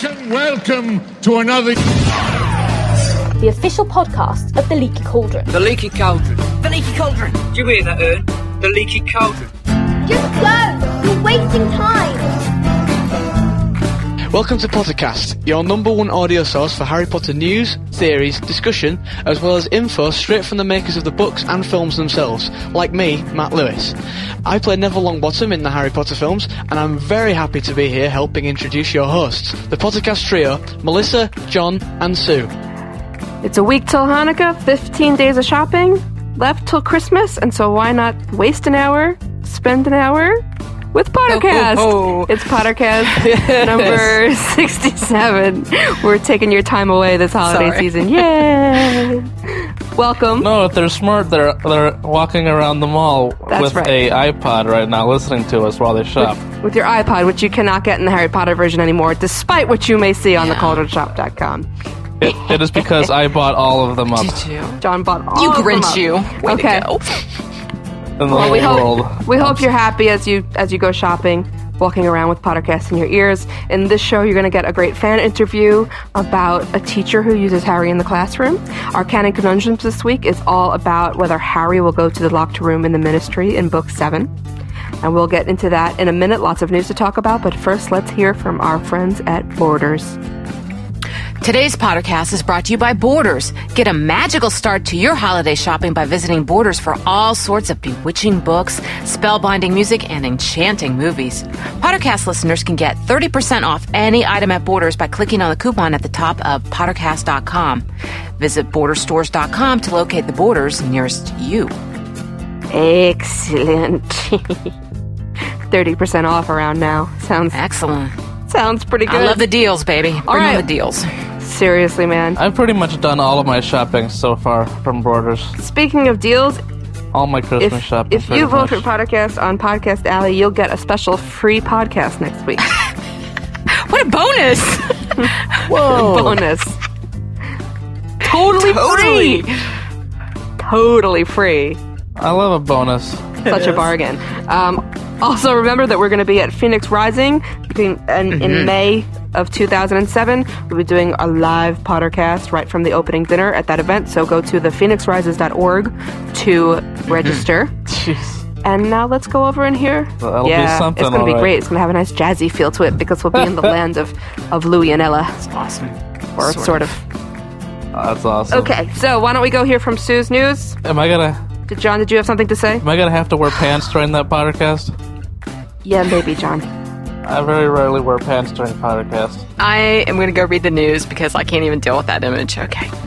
Welcome, welcome to another. the official podcast of The Leaky Cauldron. The Leaky Cauldron. The Leaky Cauldron. Do you hear that, Ern? The Leaky Cauldron. Just go! You're wasting time! Welcome to Pottercast, your number one audio source for Harry Potter news, theories, discussion, as well as info straight from the makers of the books and films themselves, like me, Matt Lewis. I play Neville Longbottom in the Harry Potter films, and I'm very happy to be here helping introduce your hosts, the Pottercast trio, Melissa, John, and Sue. It's a week till Hanukkah, 15 days of shopping, left till Christmas, and so why not waste an hour, spend an hour with Pottercast? ho, oh, oh, ho. Oh. It's Pottercast number 67. We're taking your time away this holiday Sorry. season. Yay! Welcome. No, if they're smart, they're they're walking around the mall That's with right. a iPod right now, listening to us while they shop. With your iPod, which you cannot get in the Harry Potter version anymore, despite what you may see on the cauldronshop.com. It, it is because I bought all of them up John bought all You of them Grinch, up. you. Way Okay. In the Well, we whole hope we hope you're happy as you as you go shopping, walking around with Pottercast in your ears. In this show, you're going to get a great fan interview about a teacher who uses Harry in the classroom. Our canon conundrums this week is all about whether Harry will go to the locked room in the Ministry in Book Seven, and we'll get into that in a minute. Lots of news to talk about, but first, let's hear from our friends at Borders. Today's podcast is brought to you by Borders. Get a magical start to your holiday shopping by visiting Borders for all sorts of bewitching books, spellbinding music, and enchanting movies. Pottercast listeners can get 30% off any item at Borders by clicking on the coupon at the top of pottercast.com. Visit borderstores.com to locate the Borders nearest you. Excellent. Thirty percent off around now. Sounds Excellent. Sounds pretty good. I love the deals, baby. Bring right. on the deals. Seriously, man. I've pretty much done all of my shopping so far from Borders. Speaking of deals, All my Christmas if, shopping. if you vote for much. Pottercast on Podcast Alley, you'll get a special free podcast next week. What a bonus! Whoa! Bonus. Totally, Totally. free. Totally free. I love a bonus. Such a bargain. Um, also, remember that we're going to be at Phoenix Rising between, and, Mm-hmm. in May of 2007. We'll be doing a live Pottercast right from the opening dinner at that event. So go to thephoenixrises.org to register. Jeez. And now let's go over in here. That'll yeah, it's going to be right. great. It's going to have a nice jazzy feel to it because we'll be in the land of, of Louis and Ella, That's awesome. or sort, of. That's awesome. Okay, so why don't we go hear from Sue's news? Am I gonna Did John, did you have something to say? am I gonna have to wear pants during that Pottercast? Yeah, maybe, John. I very rarely wear pants during Pottercast. I am going to go read the news because I can't even deal with that image. Okay.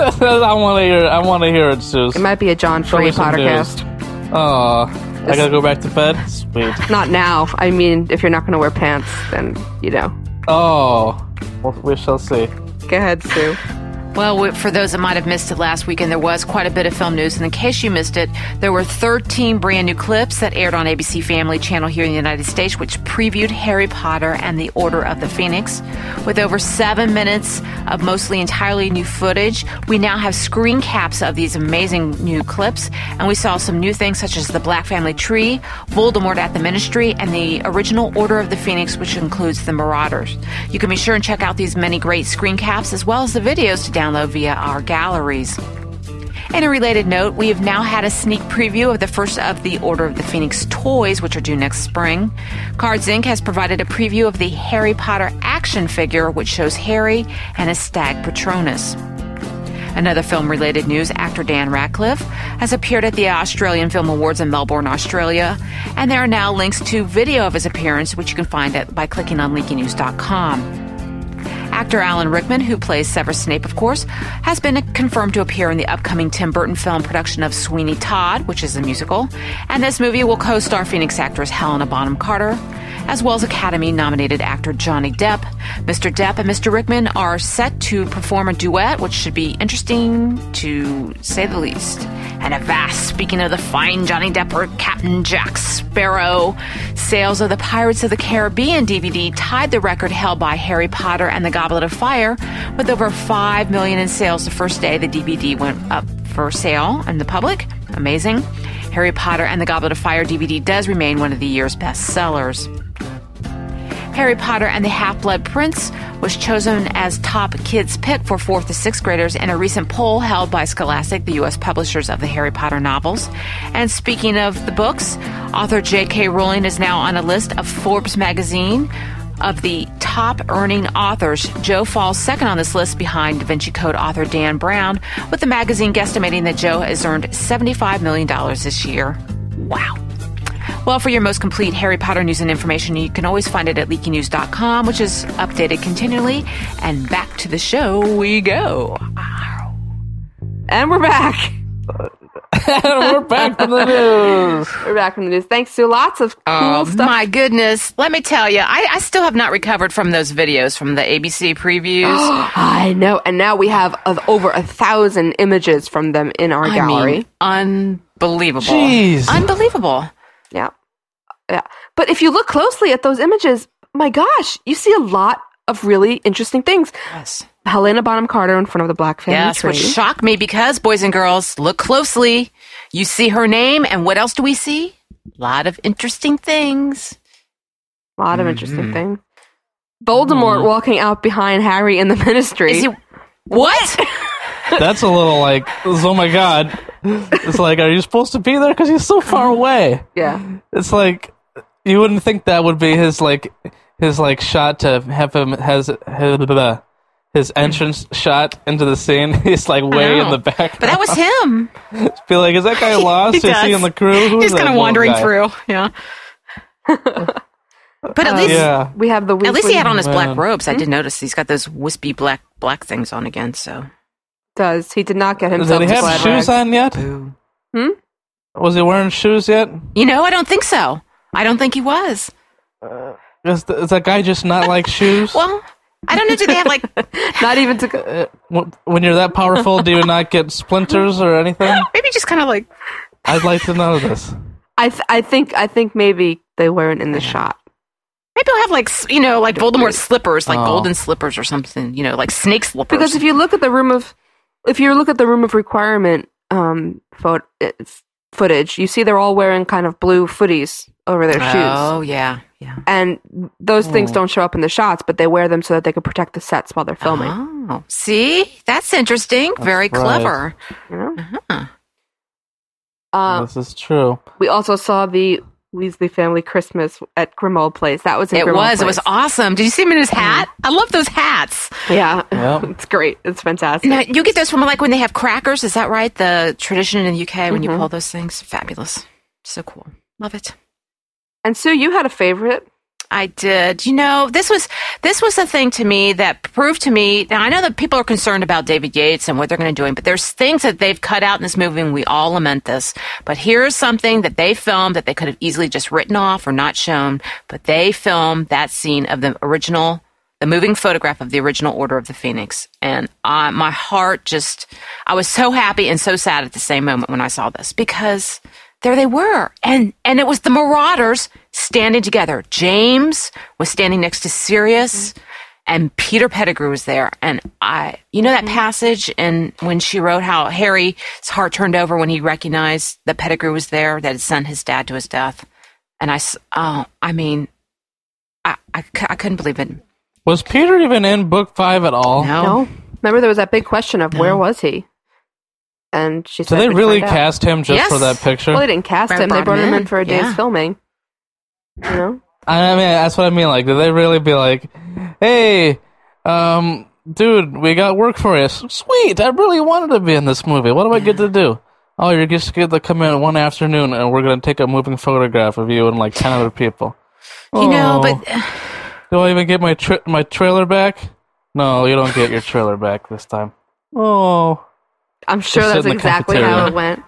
I want to hear. I want to hear it, Suze. It might be a John Show free me some Pottercast. Oh, I gotta go back to bed. Sweet. Not now. I mean, if you're not going to wear pants, then, you know. Oh, well, we shall see. Go ahead, Sue. Well, for those that might have missed it last weekend, there was quite a bit of film news. And in case you missed it, there were 13 brand new clips that aired on ABC Family Channel here in the United States, which previewed Harry Potter and the Order of the Phoenix. With over seven minutes of mostly entirely new footage, we now have screen caps of these amazing new clips. And we saw some new things such as the Black Family Tree, Voldemort at the Ministry, and the original Order of the Phoenix, which includes the Marauders. You can be sure and check out these many great screen caps as well as the videos to download via our galleries. In a related note, we have now had a sneak preview of the first of the Order of the Phoenix toys, which are due next spring. Cards Inc. has provided a preview of the Harry Potter action figure, which shows Harry and his stag Patronus. Another film related news actor Dan Radcliffe has appeared at the Australian Film Awards in Melbourne, Australia, and there are now links to video of his appearance, which you can find at, by clicking on leakynews.com. Actor Alan Rickman, who plays Severus Snape, of course, has been confirmed to appear in the upcoming Tim Burton film production of Sweeney Todd, which is a musical. And this movie will co star Phoenix actress Helena Bonham Carter, as well as Academy nominated actor Johnny Depp. Mr. Depp and Mr. Rickman are set to perform a duet, which should be interesting to say the least. And a vast, speaking of the fine Johnny Depp or Captain Jack Sparrow, sales of the Pirates of the Caribbean DVD tied the record held by Harry Potter and the Goblet of Fire with over 5 million in sales the first day the DVD went up for sale in the public. Amazing. Harry Potter and the Goblet of Fire DVD does remain one of the year's best sellers. Harry Potter and the Half Blood Prince was chosen as top kids pick for fourth to sixth graders in a recent poll held by Scholastic, the U.S. publishers of the Harry Potter novels. And speaking of the books, author J.K. Rowling is now on a list of Forbes magazine of the top earning authors. Joe falls second on this list behind Da Vinci Code author Dan Brown, with the magazine guesstimating that Joe has earned $75 million this year. Wow. Well, for your most complete Harry Potter news and information, you can always find it at leakynews.com, which is updated continually. And back to the show we go. And we're back. we're back from the news. We're back from the news. Thanks to lots of cool Oh stuff. my goodness. Let me tell you, I, I still have not recovered from those videos from the ABC previews. I know. And now we have over a thousand images from them in our I gallery. mean, unbelievable. Jeez. Unbelievable. Yeah. Yeah. But if you look closely at those images, my gosh, you see a lot of really interesting things. Yes. Helena Bonham Carter in front of the Black family Yes, tree. which shocked me because, boys and girls, look closely. You see her name, and what else do we see? A lot of interesting things. a lot of Mm-hmm. interesting things. Voldemort walking out behind Harry in the ministry. Is he. What? That's a little like, oh my god. It's like, are you supposed to be there? Because he's so far away. yeah. It's like you wouldn't think that would be his like his like shot to have him has his, his entrance shot into the scene. He's like way in the back. But that was him. Be like, is that guy lost? Is he does. in the crew? Who is He's that kind of little wandering guy? through. Yeah. but at uh, least. Yeah. We have the At least he had on his black Man. robes. I did hmm? notice he's got those wispy black black things on again. So does. He did not get Does himself he to have shoes rags. on yet? Hmm? Was he wearing shoes yet? you know, I don't think so. I don't think he was. Is, th- is that guy just not like shoes? Well, I don't know. Do they have like Not even to go. When you're that powerful, do you not get splinters or anything? maybe just kind of like I'd like to know this. I, th- I think I think maybe they weren't in the shot. maybe he'll have like you know like Voldemort slippers, like Oh. golden slippers or something. You know, like snake slippers. Because if you look at the room of, if you look at the room of requirement um pho- it's footage, you see they're all wearing kind of blue footies over their shoes, oh yeah, yeah. and those things don't show up in the shots, but they wear them so that they can protect the sets while they're filming. Oh, see, that's interesting. Very right. clever. You know? Uh-huh. Uh, this is true. we also saw the Weasley family Christmas at Grimmauld Place. That was in It Grimmauld was. It was awesome. Did you see him in his hat? I love those hats. Yeah, Yep. it's great. It's fantastic. Now you get those from like when they have crackers. Is that right? The tradition in the UK when you mm-hmm. pull those things, fabulous. So cool. Love it. And Sue, you had a favorite. I did. You know, this was this was a thing to me that proved to me. Now I know that people are concerned about David Yates and what they're going to do, but there's things that they've cut out in this movie, and we all lament this. But here's something that they filmed that they could have easily just written off or not shown, but they filmed that scene of the original, the moving photograph of the original Order of the Phoenix, and uh, my heart just, I was so happy and so sad at the same moment when I saw this because there they were. And and it was the marauders standing together. James was standing next to sirius and peter pettigrew was there. And i you know that mm-hmm. passage and when she wrote how harry's heart turned over when he recognized that pettigrew was there that had sent his dad to his death? And i s- oh i mean i i, I couldn't believe it. Was Peter even in book five at all? no, No, remember there was that big question of where was he? And she said, Did they really find out." cast him just Yes. for that picture? Well, they didn't cast Brought him. They brought him in in, for a day's yeah. filming. You know, I mean, that's what I mean. Like, did they really be like, "Hey, um, dude, we got work for you. Sweet, I really wanted to be in this movie. What do I get to do? Oh, you're just going to come in one afternoon, and we're going to take a moving photograph of you and like ten other people. you know Oh, but do I even get my tra- my trailer back? No, you don't get your trailer back this time. Oh, I'm sure Just that's sit in exactly how it went.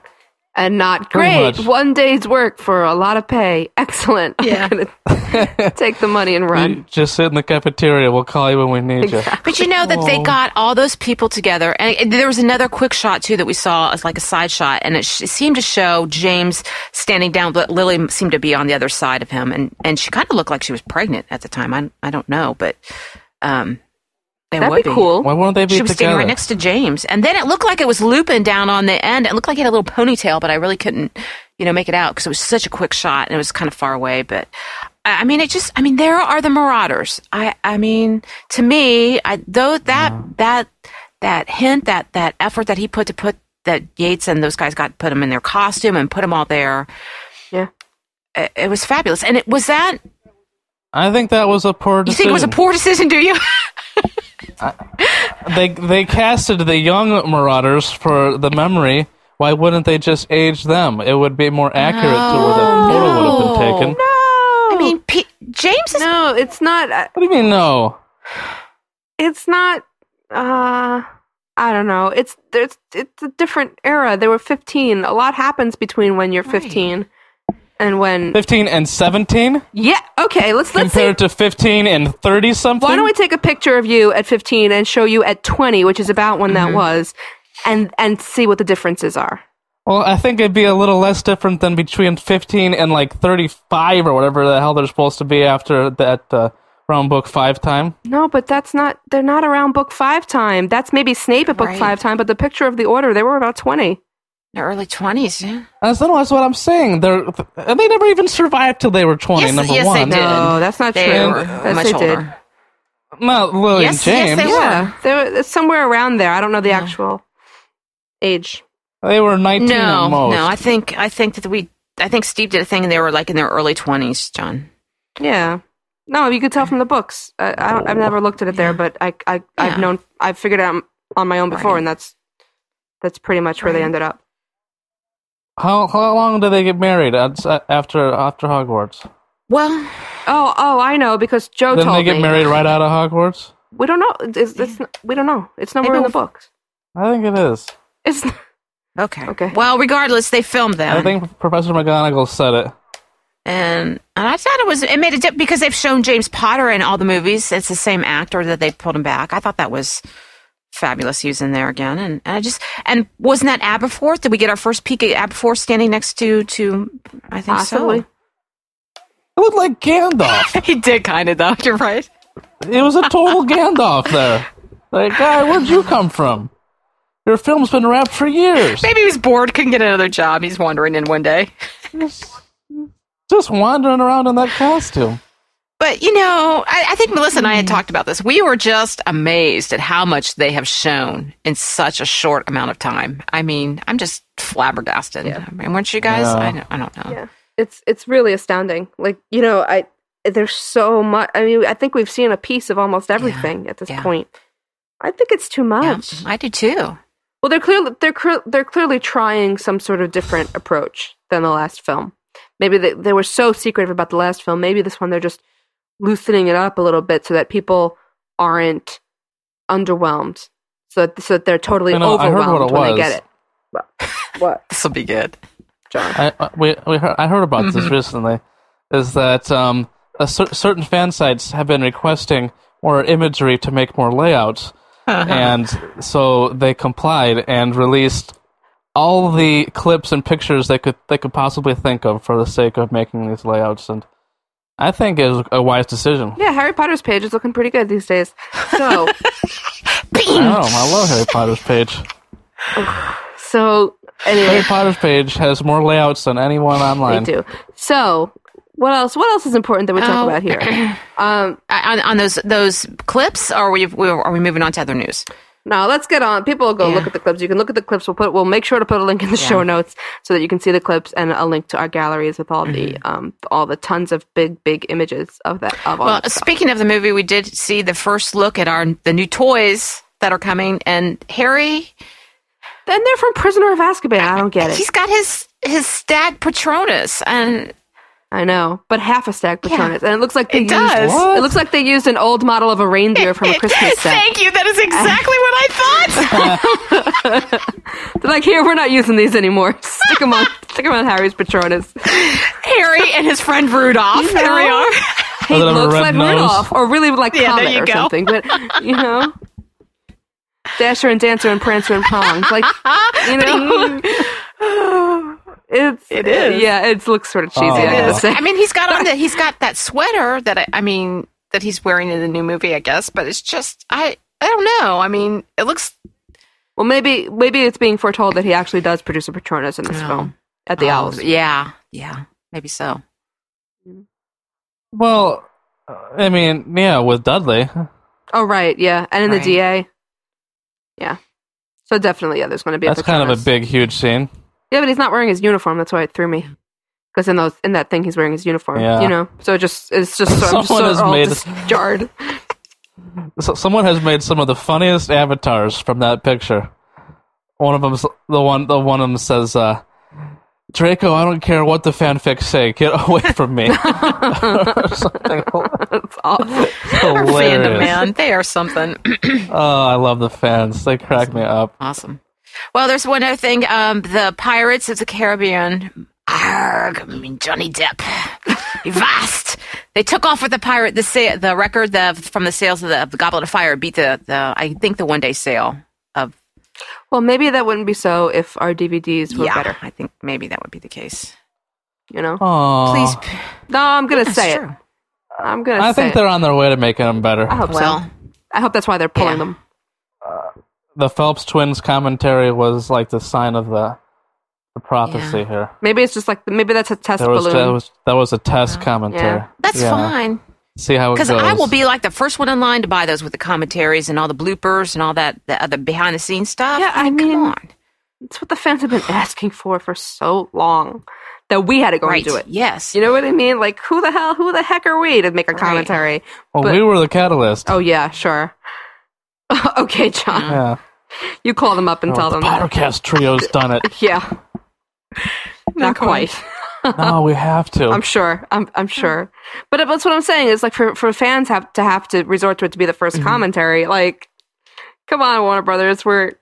And not great. One day's work for a lot of pay. Excellent. Yeah. I'm take the money and you run. just sit in the cafeteria. We'll call you when we need you. But you know that they got all those people together, and and there was another quick shot too that we saw as like a side shot, and it, sh- it seemed to show James standing down, but Lily seemed to be on the other side of him, and and she kind of looked like she was pregnant at the time. I I don't know, but um, it That'd would be cool. Why won't they be She was standing right next to James, and then it looked like it was looping down on the end. It looked like he had a little ponytail, but I really couldn't, you know, make it out because it was such a quick shot and it was kind of far away. But I I mean, it just. I mean, there are the Marauders. I. I mean, to me, I though that that that hint that that effort that he put to put that Yates and those guys got put them in their costume and put them all there. Yeah. It, it was fabulous, and it was that. I think that was a poor You think it was a poor decision? Do you? They they casted the young Marauders for the memory. Why wouldn't they just age them? It would be more accurate to where the photo would have been taken. No. I mean, P- James is. no, it's not. uh, What do you mean no? It's not. Uh, I don't know. It's there's it's a different era. They were 15. A lot happens between when you're 15 and when. Fifteen and seventeen Yeah. Okay. Let's let's see. compared to fifteen and thirty something. Why don't we take a picture of you at 15 and show you at 20, which is about when that was, and and see what the differences are. Well, I think it'd be a little less different than between 15 and like 35 or whatever the hell they're supposed to be after that uh, round book five time. No, but that's not. They're not around book five time. That's maybe Snape at book Right. five time. But the picture of the order, they were about 20. The early twenties. Yeah. Uh, that's, no, that's what I'm saying. They're and they never even survived till they were 20. Yes, number yes, one. they did. No, that's not They true. were Yes, much they older. did. Not Lily Yes, and yes, James. they were. Yeah, they were somewhere around there. I don't know the actual age. They were 19 No, at most. no. I think I think that we. I think Steve did a thing, and they were like in their early twenties. John. Yeah. No, you could tell from the books. I, I don't, I've never looked at it there, but I, I, I've Yeah. known, I've figured it out on my own before, Right. and that's, that's pretty much where they ended up. How how long do they get married at, after after Hogwarts? Well, Oh, oh, I know because Joe Didn't told they get me. married right out of Hogwarts? We don't know. It's, it's, we don't know. It's nowhere in the books. I think it is. It's okay. Okay. Well, regardless, they filmed them. I think Professor McGonagall said it. and, and I thought it was it made a dip because they've shown James Potter in all the movies. It's the same actor that they pulled him back. I thought that was fabulous. He was in there again, and, and I just and wasn't that Aberforth? Did we get our first peek at Aberforth standing next to to? I think possibly. so. It looked like Gandalf. He did kind of though. You're right. it was a total Gandalf there. Like, guy, where'd you come from? Your film's been wrapped for years. Maybe he was bored, couldn't get another job. He's wandering in one day. Just wandering around in that costume. But you know, I, I think Melissa and I had hmm. talked about this. We were just amazed at how much they have shown in such a short amount of time. I mean, I'm just flabbergasted. I mean, weren't you guys? Yeah. I, don't, I don't know. Yeah. It's, it's really astounding. Like, you know, I, there's so much. I mean, I think we've seen a piece of almost everything at this Yeah. point. I think it's too Yeah, much. I do too. Well, they're clearly they're they're clearly trying some sort of different approach than the last film. Maybe they they were so secretive about the last film. Maybe this one they're just loosening it up a little bit so that people aren't underwhelmed. So that, so that they're totally know, I heard what overwhelmed it when they get it. What? what? This will be good. John. I, I- we, we heard, I heard about this mm-hmm. recently. Is that um, a cer- certain fan sites have been requesting more imagery to make more layouts, uh-huh. and so they complied and released all the clips and pictures they could they could possibly think of for the sake of making these layouts. And I think it was a wise decision. Yeah, Harry Potter's page is looking pretty good these days. So, I don't know. I love Harry Potter's page. so Harry Potter's page has more layouts than anyone they online. do. So, what else? What else is important that we talk Oh. about here? Um, on, on those those clips, or are we, we are we moving on to other news? No, let's get on. People will go Yeah. look at the clips. You can look at the clips. We'll put. We'll make sure to put a link in the show notes so that you can see the clips and a link to our galleries with all the um all the tons of big big images of that of all Well, stuff. speaking of the movie, we did see the first look at our the new toys that are coming, and Harry, Then they're from Prisoner of Azkaban. I don't get it. he's got his his stag Patronus, and I know, but half a stag Patronus, and it looks like they It used. does. What? It looks like they used an old model of a reindeer from a Christmas set. Thank you. That is exactly what I thought. They're like, here, we're not using these anymore. Stick them on. stick them on Harry's Patronus. Harry and his friend Rudolph. You There we are. He looks like nose. Rudolph, or really like Yeah, Comet or go. something. But you know, Dasher and Dancer and Prancer and Prongs, like you know, it's It uh, is. yeah, it looks sort of cheesy. Aw. I It have to is. say. I mean, he's got on the he's got that sweater that I, I mean that he's wearing in the new movie, I guess. But it's just I I don't know. I mean, it looks well, maybe maybe it's being foretold that he actually does produce a Patronus in this Oh. film at the oh, Owls. Yeah, yeah, maybe so. Well, I mean, yeah, with Dudley. Oh right, yeah, and in Right. the DA. Yeah. So definitely, yeah. There's going to be. That's a kind of a big, huge scene. Yeah, but he's not wearing his uniform. That's why it threw me. Because in those in that thing, he's wearing his uniform. Yeah. You know, so it just it's just so, I'm just Someone so has all made- just jarred. So someone has made some of the funniest avatars from that picture. One of them's the one. The one of them says, uh, "Draco, I don't care what the fanfics say. Get away from me." Something It's awesome. Fandom, hilarious. man. They are something. Oh, I love the fans. They crack me up. Awesome. Well, there's one other thing. Um, the Pirates of the Caribbean. Arg, I mean Johnny Depp. Vast. They took off with the pirate. The sa- the record the, from the sales of the, of the Goblet of Fire beat the, the I think the one day sale of Well, maybe that wouldn't be so if our DVDs were yeah. better. I think maybe that would be the case. You know. Oh, Please, No, I'm gonna That's say true. it. I'm gonna. I say think it. they're on their way to making them better. I hope Well, so. I hope that's why they're pulling Yeah. them. The Phelps twins commentary was like the sign of the the prophecy Yeah. here. Maybe it's just like maybe that's a test There was, balloon. that was that was a test oh, commentary. Yeah. that's Yeah. fine. See how it goes. Because I will be like the first one in line to buy those with the commentaries and all the bloopers and all that the other behind the scenes stuff. Yeah, I come mean, on. It's what the fans have been asking for for so long that we had to go right? and do it. Yes. You know what I mean? Like, who the hell, who the heck are we to make a commentary? Well, but- we were the catalyst. Oh yeah, sure. okay, John, yeah. you call them up and tell the them. that. podcast trio's done it. Yeah, not quite. no, we have to. I'm sure. I'm I'm sure. But that's what I'm saying is like for for fans have to have to resort to it to be the 1st Mm-hmm. commentary. Like, come on, Warner Brothers, we're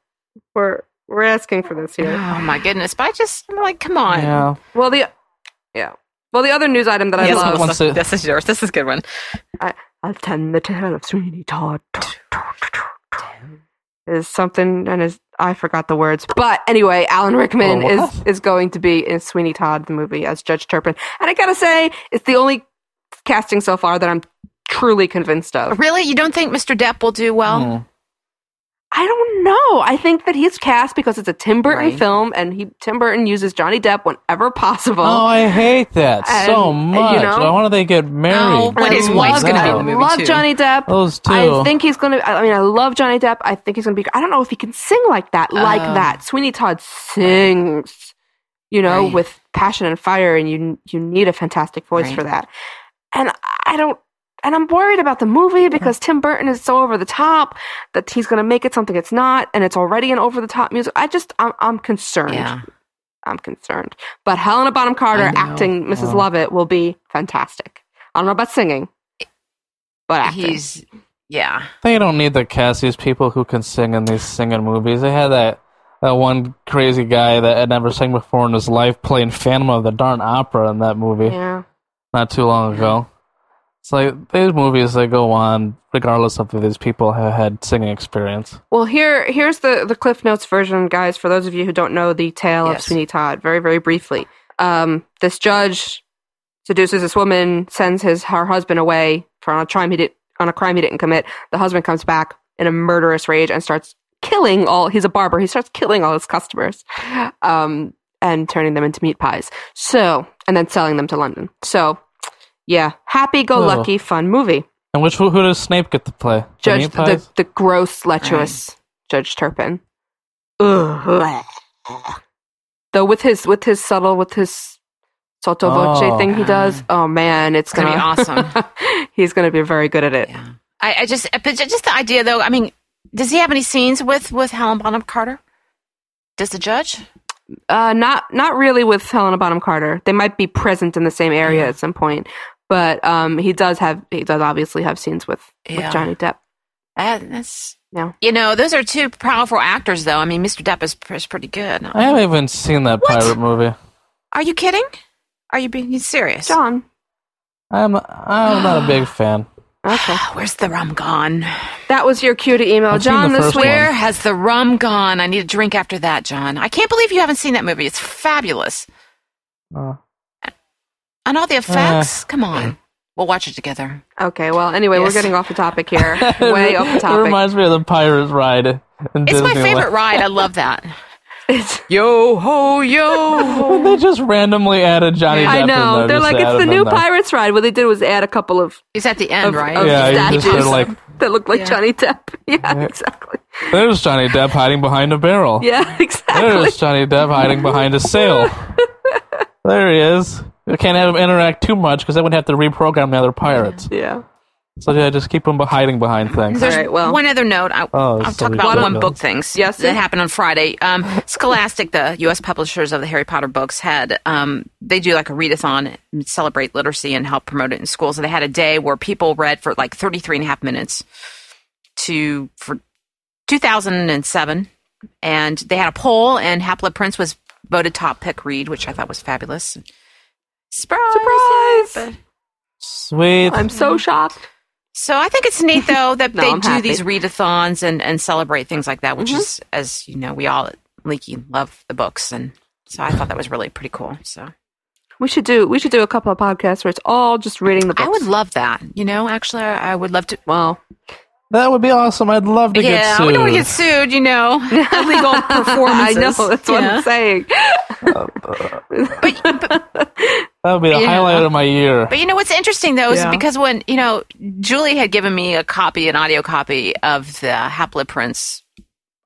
we're we're asking for this here. Oh my goodness! But I just I'm like, come on. yeah. Well, the yeah. Well, the other news item that I Yes, love Melissa. Melissa, this is yours. This is a good one. I, I'll tell the tale of Sweeney Todd. Is something, and is I forgot the words, but anyway, Alan Rickman Oh, is what? is going to be in Sweeney Todd the movie as Judge Turpin, and I gotta say, it's the only casting so far that I'm truly convinced of. Really, you don't think Mr. Depp will do well? Mm. I don't know. I think that he's cast because it's a Tim Burton Right. film, and he Tim Burton uses Johnny Depp whenever possible. Oh, I hate that so much. you know- Why don't they get oh, married? Oh, when his wife's love- gonna be in the movie, love too. Johnny Depp. Those two. I think he's gonna. I mean, I love Johnny Depp. I think he's gonna be. I don't know if he can sing like that, like Oh. that. Sweeney Todd sings, you know, Right. with passion and fire, and you you need a fantastic voice Right. for that. And I don't. And I'm worried about the movie because Tim Burton is so over the top that he's gonna make it something it's not, and it's already an over the top music. I just, I'm, I'm concerned. Yeah. I'm concerned. But Helena Bonham Carter acting Mrs. Oh. Lovett will be fantastic. I don't know about singing, but acting. He's yeah. They don't need the cast these people who can sing in these singing movies. They had that that one crazy guy that had never sang before in his life playing Phantom of the Darn Opera in that movie yeah. not too long ago. It's like these movies they go on regardless of if these people have had singing experience. Well, here here's the the Cliff Notes version, guys. For those of you who don't know the tale of Sweeney Todd, very very briefly, um, this judge seduces this woman, sends his her husband away for on a crime he did on a crime he didn't commit. The husband comes back in a murderous rage and starts killing all. He's a barber. He starts killing all his customers, um, and turning them into meat pies. So, and then selling them to London. So, yeah, happy go lucky, fun movie. And which who does Snape get to play? Judge meat the, the gross lecherous Judge Turpin. Ugh. Though with his with his subtle with his sotto voce Oh. thing he does, oh man, it's, It's gonna be awesome. he's gonna be very good at it. Yeah. I, I just but just the idea though. I mean, does he have any scenes with with Helen Bonham Carter? Does the judge? Uh, not not really with Helena Bonham Carter. They might be present in the same area at some point, but um, he does have he does obviously have scenes with, Yeah. with Johnny Depp. That, that's Yeah. you know those are two powerful actors though. I mean, Mr. Depp is, is pretty good. I haven't even seen that What? pirate movie. Are you kidding? Are you being serious? John. I'm I'm not a big fan. Okay, Where's the rum gone? that was your cue to email I've John the this first week. one. Where has the rum gone? I need a drink after that, John. I can't believe you haven't seen that movie. It's fabulous. Uh, And all the effects. Come on. We'll watch it together. Okay, well, anyway, we're getting off the topic here. Way off the topic. It reminds me of the Pirates ride. In It's my favorite ride. I love that. It's Yo ho yo. they just randomly added Johnny Depp. I know. there They're like it's the him in new there. Pirates ride. What they did was add a couple of, He's at the end, of, right? of Yeah, you just statues like- that look like Yeah. Johnny Depp. Yeah, exactly. There's Johnny Depp hiding behind a barrel. Yeah, exactly. There's Johnny Depp hiding behind a sail. There he is. We can't have him interact too much because then we'd have to reprogram the other pirates. Yeah. So yeah, just keep him hiding behind things. There's All right, well- one other note. I, Oh, I'll so talk we about one know. book things Yes, that yeah. happened on Friday. Um, Scholastic, the U.S. publishers of the Harry Potter books, had um, they do like a readathon and celebrate literacy and help promote it in schools. And they had a day where people read for like 33 and a half minutes to for 2007, and they had a poll, and Half-Blood Prince was voted top pick read, which I thought was fabulous. Surprise! Surprise! But- Sweet. I'm so shocked. So I think it's neat though that No, they I'm do happy. these readathons and, and celebrate things like that, which Mhm. is as you know, we all at Leaky love the books and so I thought that was really pretty cool. So We should do we should do a couple of podcasts where it's all just reading the books. I would love that. You know, actually I I would love to Well, that would be awesome. I'd love to get Yeah, sued. we don't want to get sued, you know. Illegal performances. I know that's what I'm saying. that would be the Yeah. highlight of my year. But you know what's interesting though is Yeah. because when you know Julie had given me a copy, an audio copy of the Half-Blood Prince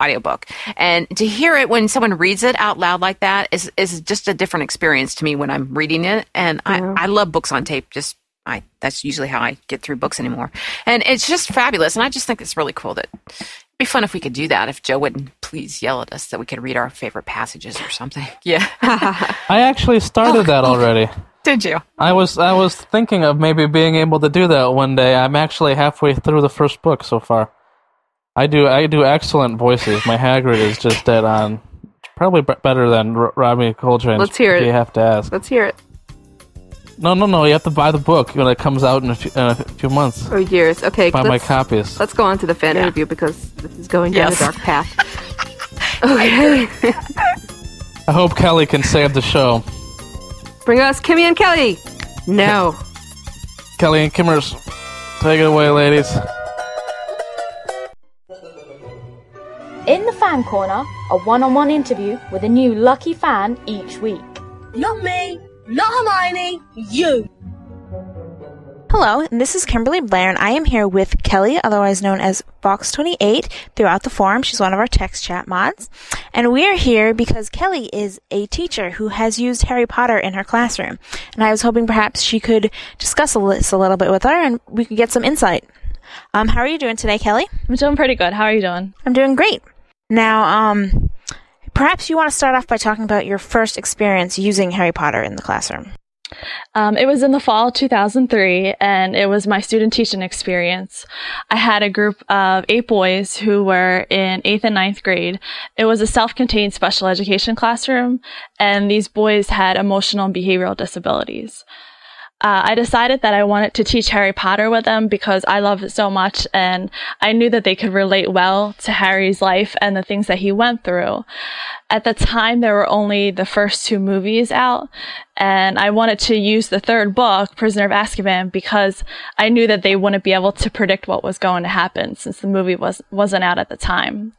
audiobook, and to hear it when someone reads it out loud like that is is just a different experience to me when I'm reading it. And Yeah. I I love books on tape. Just I that's usually how I get through books anymore, and it's just fabulous. And I just think it's really cool that. It'd be fun if we could do that. If Joe wouldn't please yell at us that we could read our favorite passages or something. Yeah. I actually Oh. started that already. Did you? I was I was thinking of maybe being able to do that one day. I'm actually halfway through the first book so far. I do I do excellent voices. My Hagrid is just dead on. Probably b- better than R- Robbie Coltrane. Let's hear it. You have to ask. Let's hear it. No, no, no. You have to buy the book when it comes out in a few, in a few months. Or years. Okay, Buy my let's, copies. let's go on to the fan Yeah. interview because this is going down Yes. a dark path. okay. I hope Kelly can save the show. Bring us Kimmy and Kelly. No. Kelly and Kimmers, take it away, ladies. In the Fan Corner, a one on one interview with a new lucky fan each week. Not me, not Hermione, you. Hello, and this is Kimberly Blair, and I am here with Kelly, otherwise known as Box28, throughout the forum. She's one of our text chat mods. And we are here because Kelly is a teacher who has used Harry Potter in her classroom. And I was hoping perhaps she could discuss this a little bit with her and we could get some insight. Um, how are you doing today, Kelly? I'm doing pretty good. How are you doing? I'm doing great. Now, um, perhaps you want to start off by talking about your first experience using Harry Potter in the classroom. Um, it was in the fall of 2003, and it was my student teaching experience. I had a group of eight boys who were in eighth and ninth grade. It was a self-contained special education classroom, and these boys had emotional and behavioral disabilities. Uh, I decided that I wanted to teach Harry Potter with them because I love it so much and I knew that they could relate well to Harry's life and the things that he went through. At the time, there were only the first two movies out and I wanted to use the third book, Prisoner of Azkaban, because I knew that they wouldn't be able to predict what was going to happen since the movie was, wasn't out at the time.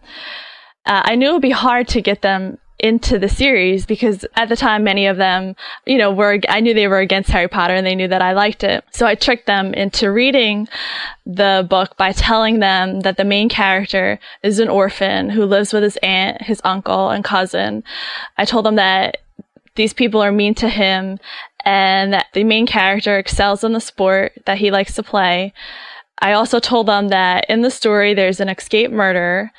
Uh, I knew it would be hard to get them into the series because at the time many of them, you know, were I knew they were against Harry Potter and they knew that I liked it. So I tricked them into reading the book by telling them that the main character is an orphan who lives with his aunt, his uncle, and cousin. I told them that these people are mean to him and that the main character excels in the sport that he likes to play. I also told them that in the story there's an escaped murderer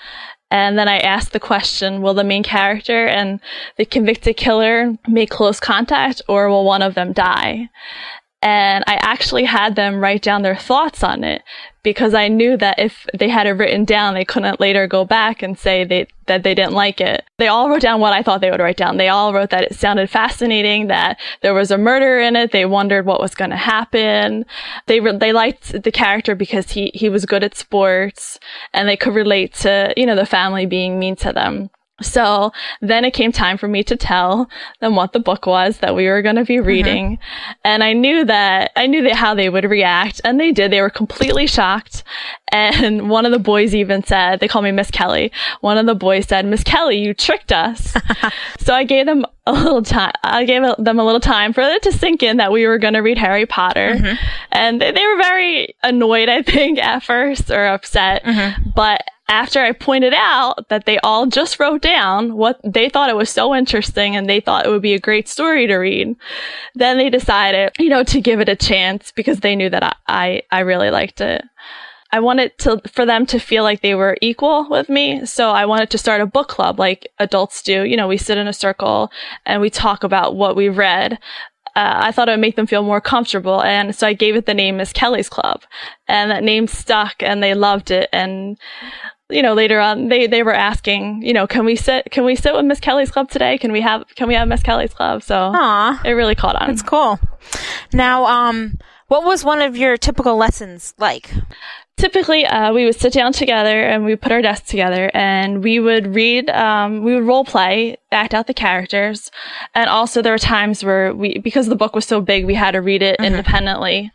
and then I asked the question, will the main character and the convicted killer make close contact or will one of them die? And I actually had them write down their thoughts on it because I knew that if they had it written down, they couldn't later go back and say they, that they didn't like it. They all wrote down what I thought they would write down. They all wrote that it sounded fascinating, that there was a murder in it. They wondered what was going to happen. They re- they liked the character because he he was good at sports and they could relate to you know the family being mean to them. So then it came time for me to tell them what the book was that we were going to be reading. Mm-hmm. And I knew that, I knew that how they would react and they did. They were completely shocked. And one of the boys even said, they call me Miss Kelly. One of the boys said, Miss Kelly, you tricked us. so I gave them a little time. I gave them a little time for it to sink in that we were going to read Harry Potter. Mm-hmm. And they, they, were very annoyed, I think, at first or upset. Mm-hmm. But after I pointed out that they all just wrote down what they thought it was so interesting and they thought it would be a great story to read, then they decided, you know, to give it a chance because they knew that I, I, I really liked it. I wanted to, for them to feel like they were equal with me. So I wanted to start a book club like adults do. You know, we sit in a circle and we talk about what we read uh, I thought it would make them feel more comfortable. And so I gave it the name Miss Kelly's Club. And that name stuck and they loved it. And you know, later on, they, they were asking, you know, can we sit, can we sit with Miss Kelly's club today? Can we have, can we have Miss Kelly's club? So Aww. it really caught on. That's cool. Now, um, what was one of your typical lessons like? Typically, uh, we would sit down together and we put our desks together and we would read, um, we would role play, act out the characters. And also there were times where we, because the book was so big, we had to read it mm-hmm. independently.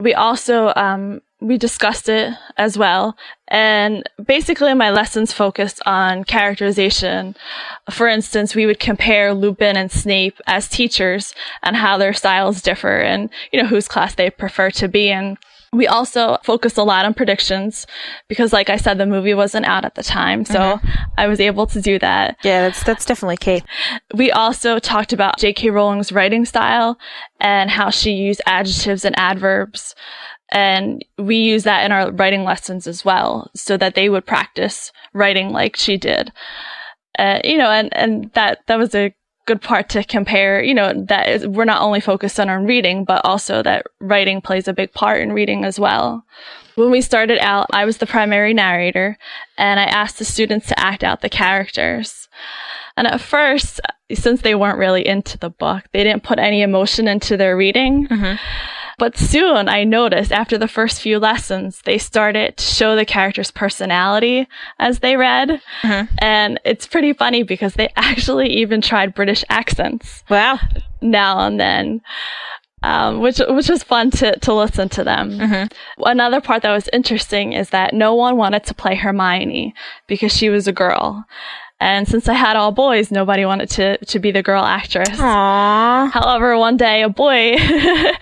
We also, um, we discussed it as well. And basically my lessons focused on characterization. For instance, we would compare Lupin and Snape as teachers and how their styles differ and, you know, whose class they prefer to be in. We also focused a lot on predictions because, like I said, the movie wasn't out at the time, so mm-hmm. I was able to do that. Yeah, that's that's definitely key. We also talked about J.K. Rowling's writing style and how she used adjectives and adverbs. And we use that in our writing lessons as well, so that they would practice writing like she did. Uh, you know, and, and that, that was a good part to compare, you know, that is, we're not only focused on our reading, but also that writing plays a big part in reading as well. When we started out, I was the primary narrator and I asked the students to act out the characters. And at first, since they weren't really into the book, they didn't put any emotion into their reading. Mm-hmm. But soon I noticed after the first few lessons, they started to show the character's personality as they read. Mm-hmm. And it's pretty funny because they actually even tried British accents. Wow. Now and then. Um, which which was fun to to listen to them. Mm-hmm. Another part that was interesting is that no one wanted to play Hermione because she was a girl, and since I had all boys, nobody wanted to, to be the girl actress. Aww. However, one day a boy,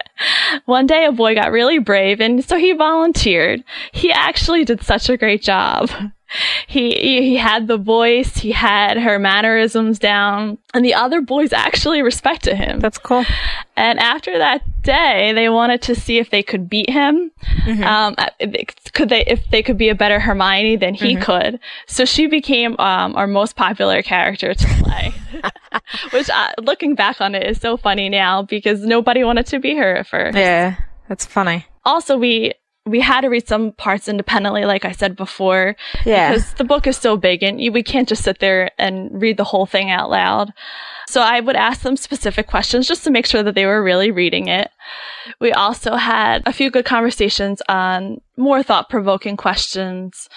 one day a boy got really brave and so he volunteered. He actually did such a great job he he had the voice, he had her mannerisms down, and the other boys actually respected him. That's cool. And after that day, they wanted to see if they could beat him. Mm-hmm. Um, could they if they could be a better Hermione than he mm-hmm. could? So she became um, our most popular character to play. Which, uh, looking back on it, is so funny now because nobody wanted to be her at first. Yeah, that's funny. Also, we we had to read some parts independently, like I said before. Yeah. Because the book is so big and we can't just sit there and read the whole thing out loud. So I would ask them specific questions just to make sure that they were really reading it. We also had a few good conversations on more thought provoking questions.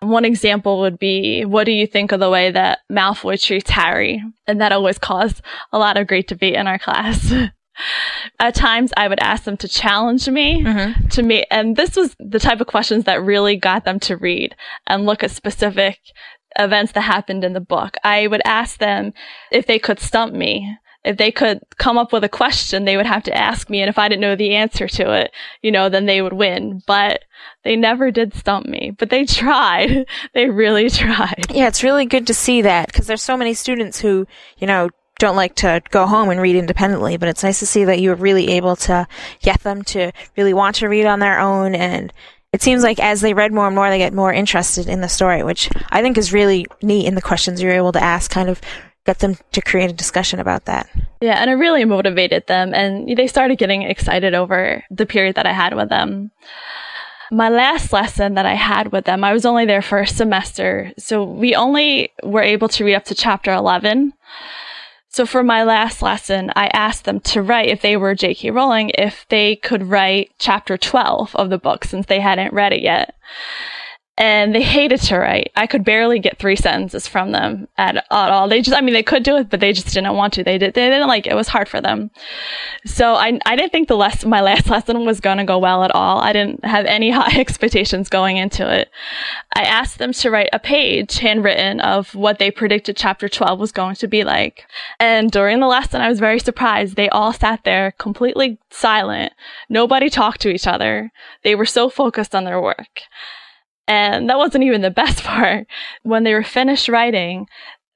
One example would be, what do you think of the way that Malfoy treats Harry? And that always caused a lot of great debate in our class. At times, I would ask them to challenge me mm-hmm. to me, and this was the type of questions that really got them to read and look at specific events that happened in the book. I would ask them if they could stump me. If they could come up with a question, they would have to ask me. And if I didn't know the answer to it, you know, then they would win. But they never did stump me, but they tried. they really tried. Yeah, it's really good to see that because there's so many students who, you know, don't like to go home and read independently, but it's nice to see that you were really able to get them to really want to read on their own. And it seems like as they read more and more, they get more interested in the story, which I think is really neat in the questions you're able to ask, kind of get them to create a discussion about that. Yeah, and it really motivated them, and they started getting excited over the period that I had with them. My last lesson that I had with them, I was only there for a semester, so we only were able to read up to chapter 11. So for my last lesson, I asked them to write, if they were J.K. Rowling, if they could write chapter 12 of the book since they hadn't read it yet. And they hated to write. I could barely get three sentences from them at, at all. They just, I mean, they could do it, but they just didn't want to. They did, they didn't like it. Was hard for them. So I, I didn't think the lesson, my last lesson was going to go well at all. I didn't have any high expectations going into it. I asked them to write a page handwritten of what they predicted chapter 12 was going to be like. And during the lesson, I was very surprised. They all sat there completely silent. Nobody talked to each other. They were so focused on their work. And that wasn't even the best part. When they were finished writing,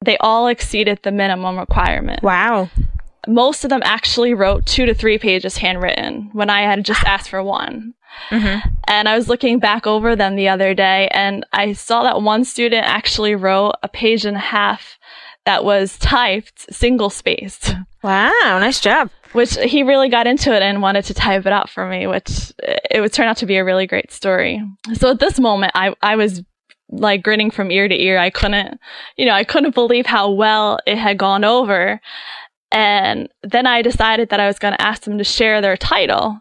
they all exceeded the minimum requirement. Wow. Most of them actually wrote two to three pages handwritten when I had just asked for one. Mm-hmm. And I was looking back over them the other day and I saw that one student actually wrote a page and a half that was typed single spaced. Wow, nice job. Which he really got into it and wanted to type it out for me, which it would turn out to be a really great story. So at this moment, I, I was like grinning from ear to ear. I couldn't, you know, I couldn't believe how well it had gone over. And then I decided that I was going to ask them to share their title.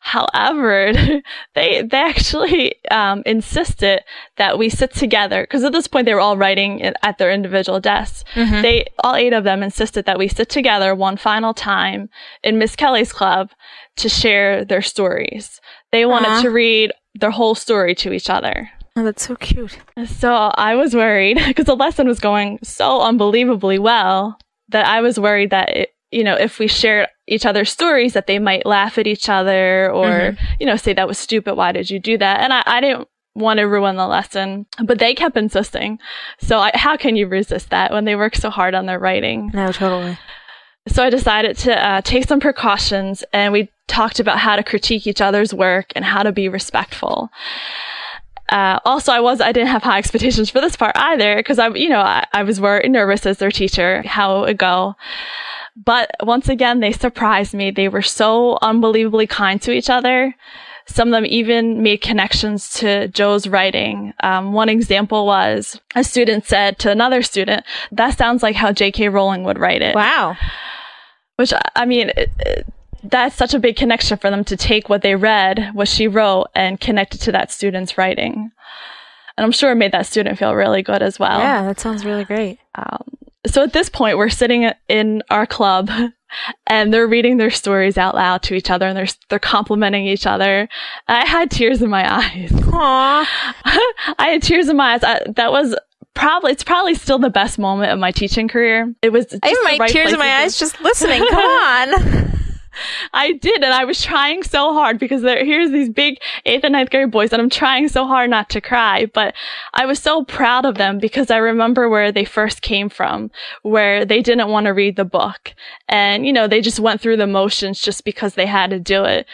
However, they they actually um, insisted that we sit together because at this point they were all writing at their individual desks. Mm-hmm. They all eight of them insisted that we sit together one final time in Miss Kelly's club to share their stories. They wanted uh-huh. to read their whole story to each other. Oh, that's so cute. So I was worried because the lesson was going so unbelievably well that I was worried that it, you know, if we shared each other's stories, that they might laugh at each other or, mm-hmm. you know, say that was stupid. Why did you do that? And I, I didn't want to ruin the lesson, but they kept insisting. So I, how can you resist that when they work so hard on their writing? No, totally. So I decided to uh, take some precautions and we talked about how to critique each other's work and how to be respectful. Uh, also, I was I didn't have high expectations for this part either because I, you know, I, I was very nervous as their teacher how it would go. But once again, they surprised me. They were so unbelievably kind to each other. Some of them even made connections to Jo's writing. Um, one example was a student said to another student, "That sounds like how J.K. Rowling would write it." Wow. Which I mean, it, it, that's such a big connection for them to take what they read, what she wrote, and connect it to that student's writing. And I'm sure it made that student feel really good as well. Yeah, that sounds really great. Um, so at this point, we're sitting in our club and they're reading their stories out loud to each other and they're, they're complimenting each other. I had tears in my eyes. Aww. I had tears in my eyes. I, that was probably, it's probably still the best moment of my teaching career. It was, I have my right tears in my eyes just listening. Come on. I did, and I was trying so hard because there, here's these big eighth and ninth grade boys, and I'm trying so hard not to cry. But I was so proud of them because I remember where they first came from, where they didn't want to read the book, and you know they just went through the motions just because they had to do it.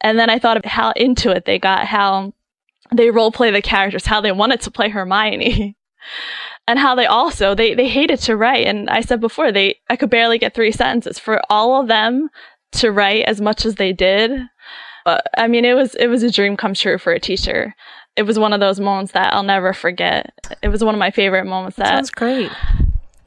And then I thought of how into it they got, how they role play the characters, how they wanted to play Hermione. and how they also they they hated to write and i said before they i could barely get three sentences for all of them to write as much as they did. But I mean, it was it was a dream come true for a teacher. It was one of those moments that I'll never forget. It was one of my favorite moments. That sounds great.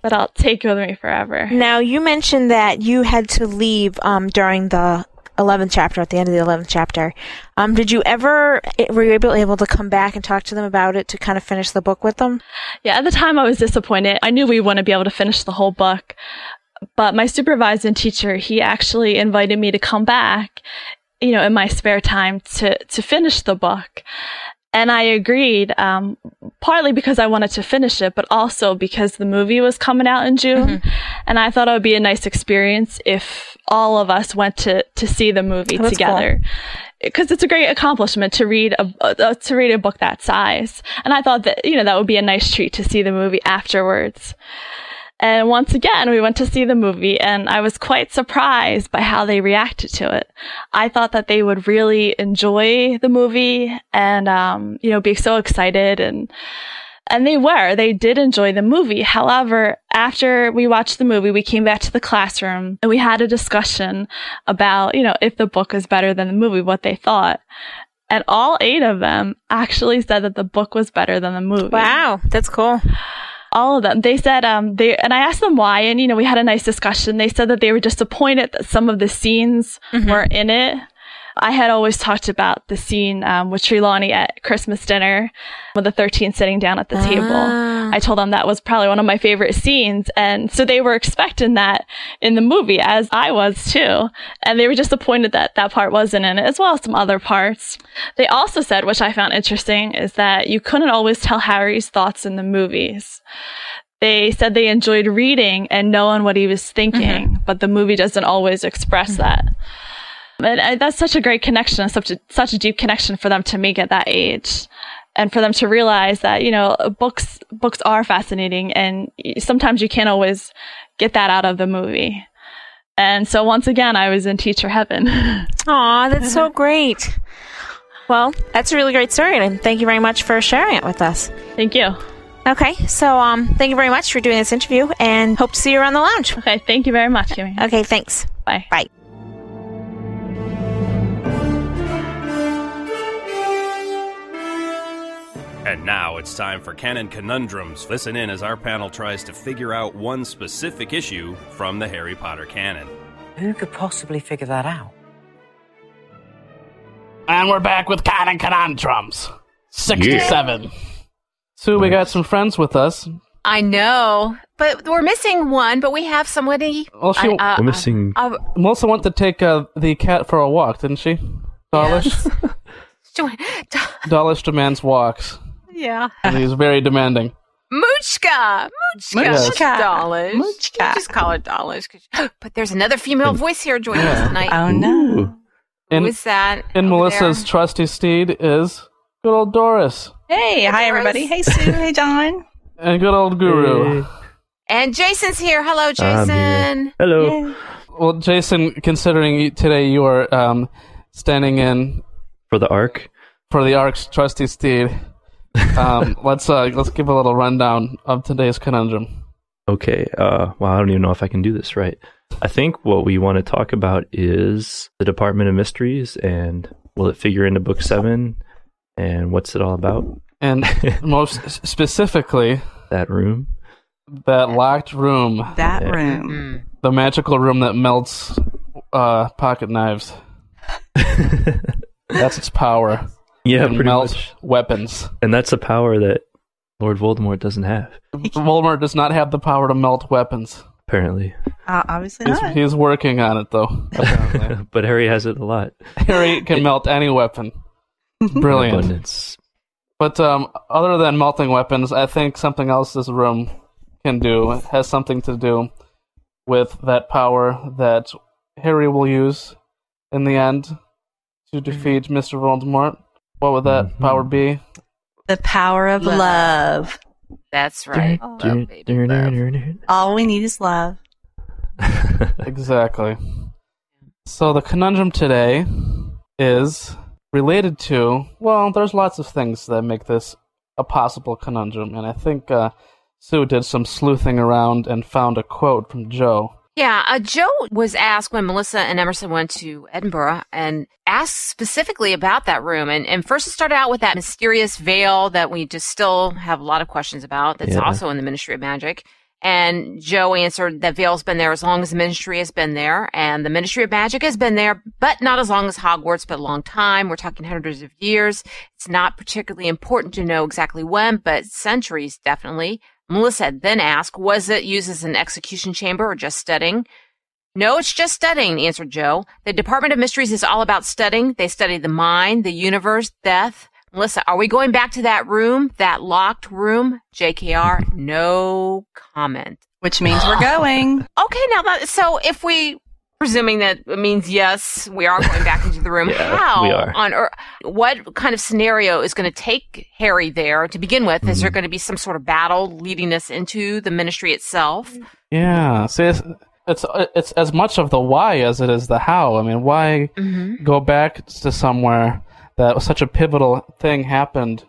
But I'll take with me forever. Now you mentioned that you had to leave um, during the 11th chapter at the end of the 11th chapter. Um, did you ever were you able able to come back and talk to them about it to kind of finish the book with them? Yeah, at the time I was disappointed. I knew we wouldn't be able to finish the whole book, but my supervisor and teacher, he actually invited me to come back, you know, in my spare time to, to finish the book. And I agreed, um, partly because I wanted to finish it, but also because the movie was coming out in June. Mm-hmm. And I thought it would be a nice experience if all of us went to, to see the movie oh, together. Because cool. it's a great accomplishment to read a uh, to read a book that size, and I thought that you know that would be a nice treat to see the movie afterwards. And once again, we went to see the movie and I was quite surprised by how they reacted to it. I thought that they would really enjoy the movie and, um, you know, be so excited and, and they were. They did enjoy the movie. However, after we watched the movie, we came back to the classroom and we had a discussion about, you know, if the book is better than the movie, what they thought. And all eight of them actually said that the book was better than the movie. Wow, that's cool all of them. They said, um, they, and I asked them why, and, you know, we had a nice discussion. They said that they were disappointed that some of the scenes mm-hmm. were in it. I had always talked about the scene um, with Trelawney at Christmas dinner with the 13 sitting down at the table. I told them that was probably one of my favorite scenes. And so they were expecting that in the movie, as I was too. And they were disappointed that that part wasn't in it, as well as some other parts. They also said, which I found interesting, is that you couldn't always tell Harry's thoughts in the movies. They said they enjoyed reading and knowing what he was thinking, but the movie doesn't always express that. And uh, that's such a great connection, such a, such a deep connection for them to make at that age. And for them to realize that, you know, books, books are fascinating and sometimes you can't always get that out of the movie. And so once again, I was in teacher heaven. Aw, that's so great. Well, that's a really great story, and thank you very much for sharing it with us. Thank you. Okay, so um, thank you very much for doing this interview, and hope to see you around the lounge. Okay, thank you very much, Kimmy. Okay, thanks. Bye. Bye. And now it's time for Canon Conundrums. Listen in as our panel tries to figure out one specific issue from the Harry Potter canon. Who could possibly figure that out? And we're back with Canon Conundrums. 67. Sue, we got some friends with us. I know, but we're missing one. But we have somebody. Well, she, I- uh, We're missing. uh, Melissa wanted to take uh, the cat for a walk, didn't she? Dawlish? Dawlish demands walks. Yeah. He's very demanding. Moochka, Moochka, Moochka. Dawlish. Moochka. Just call her Dawlish. 'cause- But there's another female voice here joining us tonight. Oh no. And, is that? and over Melissa's trusty steed is good old Doris. Hey, hi everybody. Hey Sue. Hey John. And good old Guru. there? And Jason's here. Hello, Jason. here. Hello. Well, Jason, considering today you are um, standing in For the arc. for the Ark's trusty steed, um, let's uh, let's give a little rundown of today's conundrum. Okay. Uh, well, I don't even know if I can do this right. I think what we want to talk about is the Department of Mysteries and will it figure into Book Seven and what's it all about? And most specifically, That room. that locked room, That Yeah. room. The magical room that melts uh, pocket knives. That's its power. Yeah, Can pretty melt much. weapons. And that's a power that Lord Voldemort doesn't have, Voldemort does not have the power to melt weapons. apparently. Uh, obviously He's, not. he's working on it, though. but Harry has it a lot. Harry can melt any weapon. Brilliant. Abundance. But um, other than melting weapons, I think something else this room can do has something to do with that power that Harry will use in the end to defeat Mr. Voldemort. What would that Mhm. power be? The power of Love. love. That's right. Dun, Love, baby, dun, love. dun, dun, All we need is love. Exactly. So the conundrum today is related to well, there's lots of things that make this a possible conundrum, and I think uh, Sue did some sleuthing around and found a quote from Jo. Yeah, uh, Jo was asked when Melissa and Emerson went to Edinburgh and asked specifically about that room. And, and first it started out with that mysterious veil that we just still have a lot of questions about. That's Yeah. also in the Ministry of Magic. And Jo answered that veil's been there as long as the ministry has been there. And the Ministry of Magic has been there, but not as long as Hogwarts, but a long time. We're talking hundreds of years. It's not particularly important to know exactly when, but centuries definitely. Melissa then asked, was it used as an execution chamber or just studying? No, it's just studying, answered Jo. The Department of Mysteries is all about studying. They study the mind, the universe, death. Melissa, are we going back to that room, that locked room? JKR, no comment. Which means we're going. Okay, now that, so if we, presuming that it means yes, we are going back into the room, Yeah, how we are. on earth, what kind of scenario is going to take Harry there to begin with? Is Mm-hmm. there going to be some sort of battle leading us into the ministry itself? Yeah, see, it's, it's it's as much of the why as it is the how. I mean, why Mhm. go back to somewhere that such a pivotal thing happened,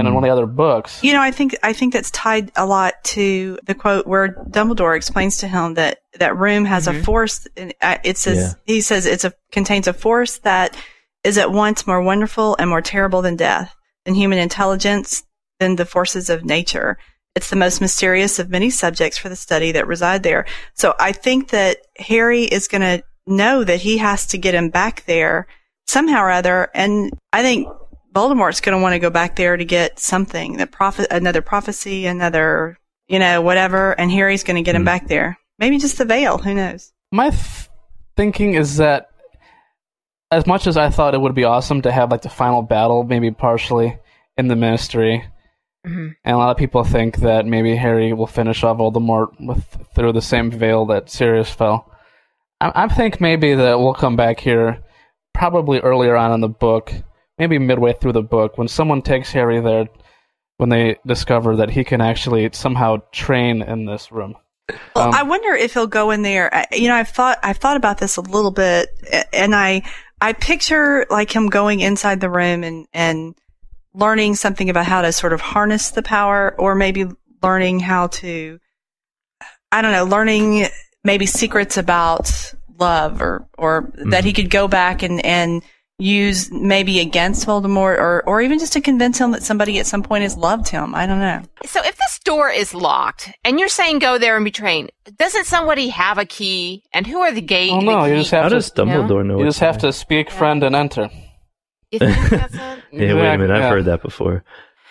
and in one of the other books? You know, I think I think that's tied a lot to the quote where Dumbledore explains to him that that room has a force. and, uh, It says he says it's a contains a force that is at once more wonderful and more terrible than death, than human intelligence, than the forces of nature. It's the most mysterious of many subjects for the study that reside there. So I think that Harry is going to know that he has to get him back there somehow or other. And I think Voldemort's going to want to go back there to get something, the prophet, another prophecy, another, you know, whatever. And Harry's going to get him back there. Maybe just the veil. Who knows? My th- thinking is that as much as I thought it would be awesome to have like the final battle, maybe partially in the Ministry, Mhm. and a lot of people think that maybe Harry will finish off Voldemort with through the same veil that Sirius fell. I, I think maybe that we'll come back here, probably earlier on in the book, maybe midway through the book, when someone takes Harry there, when they discover that he can actually somehow train in this room. Well, Um, I wonder if he'll go in there. I- You know, I've thought I've thought about this a little bit, and I I picture like him going inside the room and and learning something about how to sort of harness the power, or maybe learning how to, I don't know, learning maybe secrets about love, or or that he could go back and and use maybe against Voldemort, or or even just to convince him that somebody at some point has loved him. I don't know. So if this door is locked and you're saying go there and be trained, doesn't somebody have a key? And who are the gate? Oh no, the you just have How to. does Dumbledore know You just have to speak friend and enter. You think that's it? Yeah, wait a minute. I've Yeah. heard that before.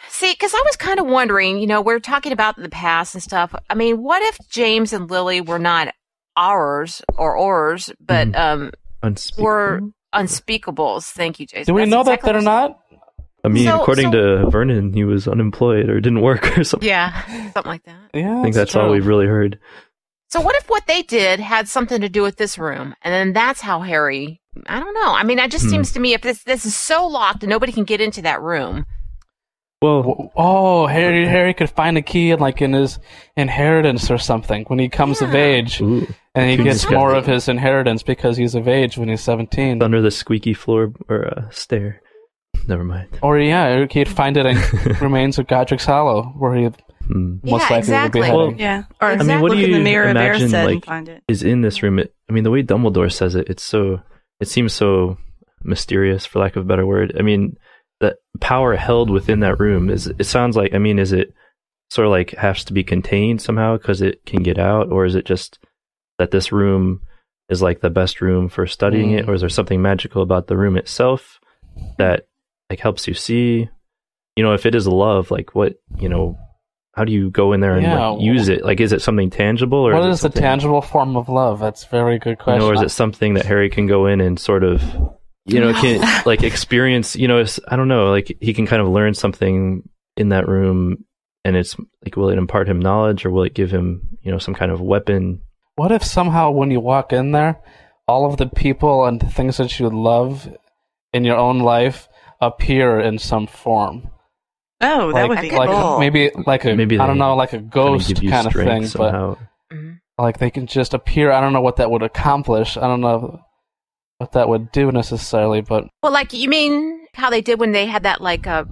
See, because I was kind of wondering, you know, we're talking about the past and stuff. I mean, what if James and Lily were not ours or ours, but Mm-hmm. um, Unspeakable. were unspeakables? Thank you, Jason. Do we That's know exactly that they're not? I mean, So- according so- to Vernon, he was unemployed or didn't work or something. Yeah, something like that. Yeah, I think that's all we've really heard. So what if what they did had something to do with this room, and then that's how Harry? I don't know. I mean, it just Hmm. seems to me if this this is so locked and nobody can get into that room. Well, Oh, Harry Harry could find a key in like in his inheritance or something when he comes of age, ooh, and he gets be more good. of his inheritance because he's of age when he's seventeen. under the squeaky floor or uh, stair. Never mind. Or yeah, he'd find it in remains of Godric's Hollow, where he Hmm. most Yeah, likely exactly. would be Well. Yeah. Or I mean, what look do in you the mirror imagine like and find it. is in this room? It, I mean, the way Dumbledore says it, it's so it seems so mysterious, for lack of a better word. I mean, the power held within that room is. It sounds like. I mean, is it sort of like has to be contained somehow because it can get out, or is it just that this room is like the best room for studying it, Mm. or is there something magical about the room itself that like helps you see? You know, if it is love, like what you know. How do you go in there and Yeah, like, use it? Like, is it something tangible, or What is, it is the tangible form of love? That's a very good you question. know, or is it something that Harry can go in and sort of, you know, can like experience? You know, I don't know, like he can kind of learn something in that room, and it's like, will it impart him knowledge, or will it give him, you know, some kind of weapon? What if somehow when you walk in there, all of the people and the things that you love in your own life appear in some form? Oh, that like, would be like cool. maybe like a Maybe I don't know like a ghost kind of thing, somehow. Mm-hmm. but like they can just appear. I don't know what that would accomplish. I don't know what that would do necessarily, but Well, like you mean how they did when they had that like uh,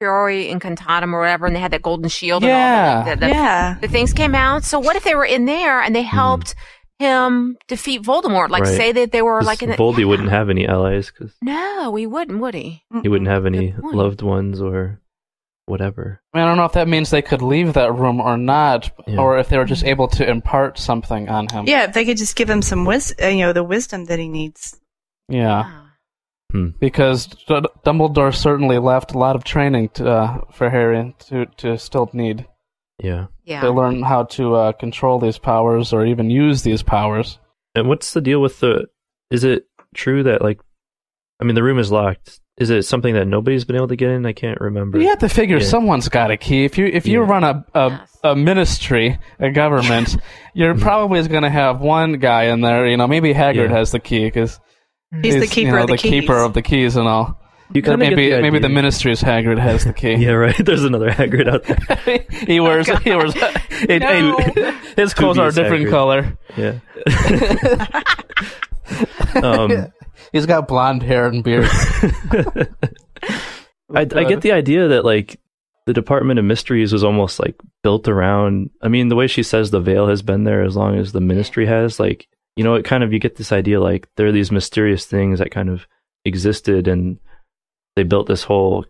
Priori Incantatem or whatever, and they had that golden shield. Yeah. and all the, the, the, Yeah. the things came out. So what if they were in there and they helped him defeat Voldemort? Like Hmm. Right. say that they were like in the, Voldy wouldn't have any allies because No, he wouldn't, would he? he wouldn't have any loved ones or whatever. I, mean, I don't know if that means they could leave that room or not, Yeah. or if they were just able to impart something on him. Yeah, if they could just give him some wisdom, you know, the wisdom that he needs. Yeah. Ah. Hmm. Because D- Dumbledore certainly left a lot of training to, uh, for Harry to to still need Yeah. Yeah. to learn how to uh, control these powers or even use these powers. And what's the deal with the? Is it true that like, I mean, the room is locked. Is it something that nobody's been able to get in? I can't remember. You have to figure Yeah. someone's got a key. If you if you Yeah. run a a, Yes. a ministry, a government, you're probably going to have one guy in there. You know, maybe Hagrid Yeah. has the key because He's the keeper you know, of the, keys. keeper of the keys and all. You Or kinda maybe the maybe the idea. ministry's Hagrid has the key. Yeah, right. There's another Hagrid out there. he wears he wears it, No. it- his clothes are a different Hagrid. color. Yeah. um, He's got blonde hair and beard. I, I get the idea that like the Department of Mysteries was almost like built around. I mean, the way she says the veil has been there as long as the Ministry has, like you know, it kind of you get this idea like there are these mysterious things that kind of existed, and they built this whole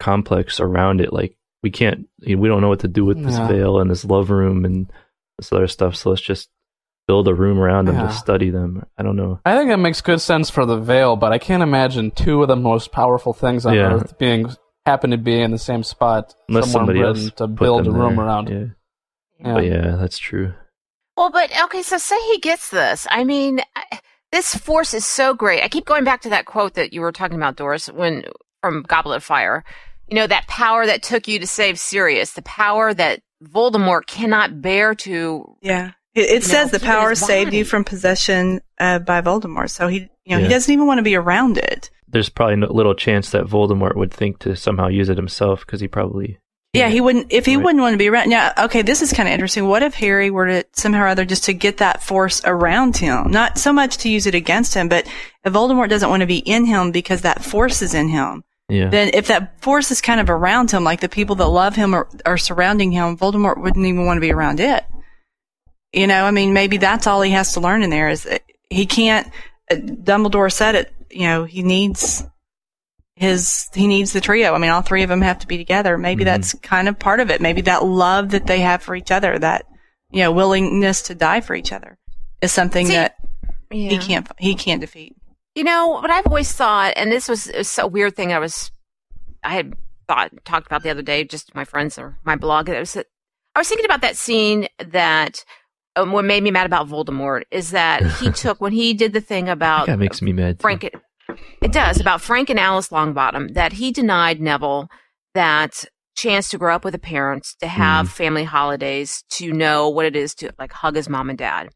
complex around it. Like we can't, we don't know what to do with this Yeah. veil and this love room and this other stuff. So let's just build a room around them Yeah. to study them. I don't know. I think it makes good sense for the veil, but I can't imagine two of the most powerful things on Yeah. Earth being happen to be in the same spot Unless somebody else to build a room there. around. Yeah. Yeah. But yeah, that's true. Well, but okay, so say he gets this. I mean, I- this force is so great. I keep going back to that quote that you were talking about, Doris, when from Goblet of Fire. You know, that power that took you to save Sirius, the power that Voldemort cannot bear to. Yeah. It, it says know, the power saved you from possession uh, by Voldemort. So he, you know, he doesn't even want to be around it. There's probably no little chance that Voldemort would think to somehow use it himself because he probably Yeah, he wouldn't. If he Right. wouldn't want to be around. Now, okay, this is kind of interesting. What if Harry were to somehow or other just to get that force around him, not so much to use it against him, but if Voldemort doesn't want to be in him because that force is in him, yeah. then if that force is kind of around him, like the people that love him are, are surrounding him, Voldemort wouldn't even want to be around it. You know, I mean, maybe that's all he has to learn in there is that he can't. Uh, Dumbledore said it. You know, he needs his he needs the trio. I mean, all three of them have to be together. Maybe Mm-hmm. that's kind of part of it. Maybe that love that they have for each other, that you know, willingness to die for each other, is something See, that he can't he can't defeat. You know, what I've always thought, and this was, was a weird thing I was, I had thought, talked about the other day, just my friends or my blog. It was that I was thinking about that scene that um, what made me mad about Voldemort is that he took, when he did the thing about that makes me mad. Frank, it, it does about Frank and Alice Longbottom that he denied Neville that chance to grow up with a parent, to have mm-hmm. family holidays, to know what it is to like hug his mom and dad.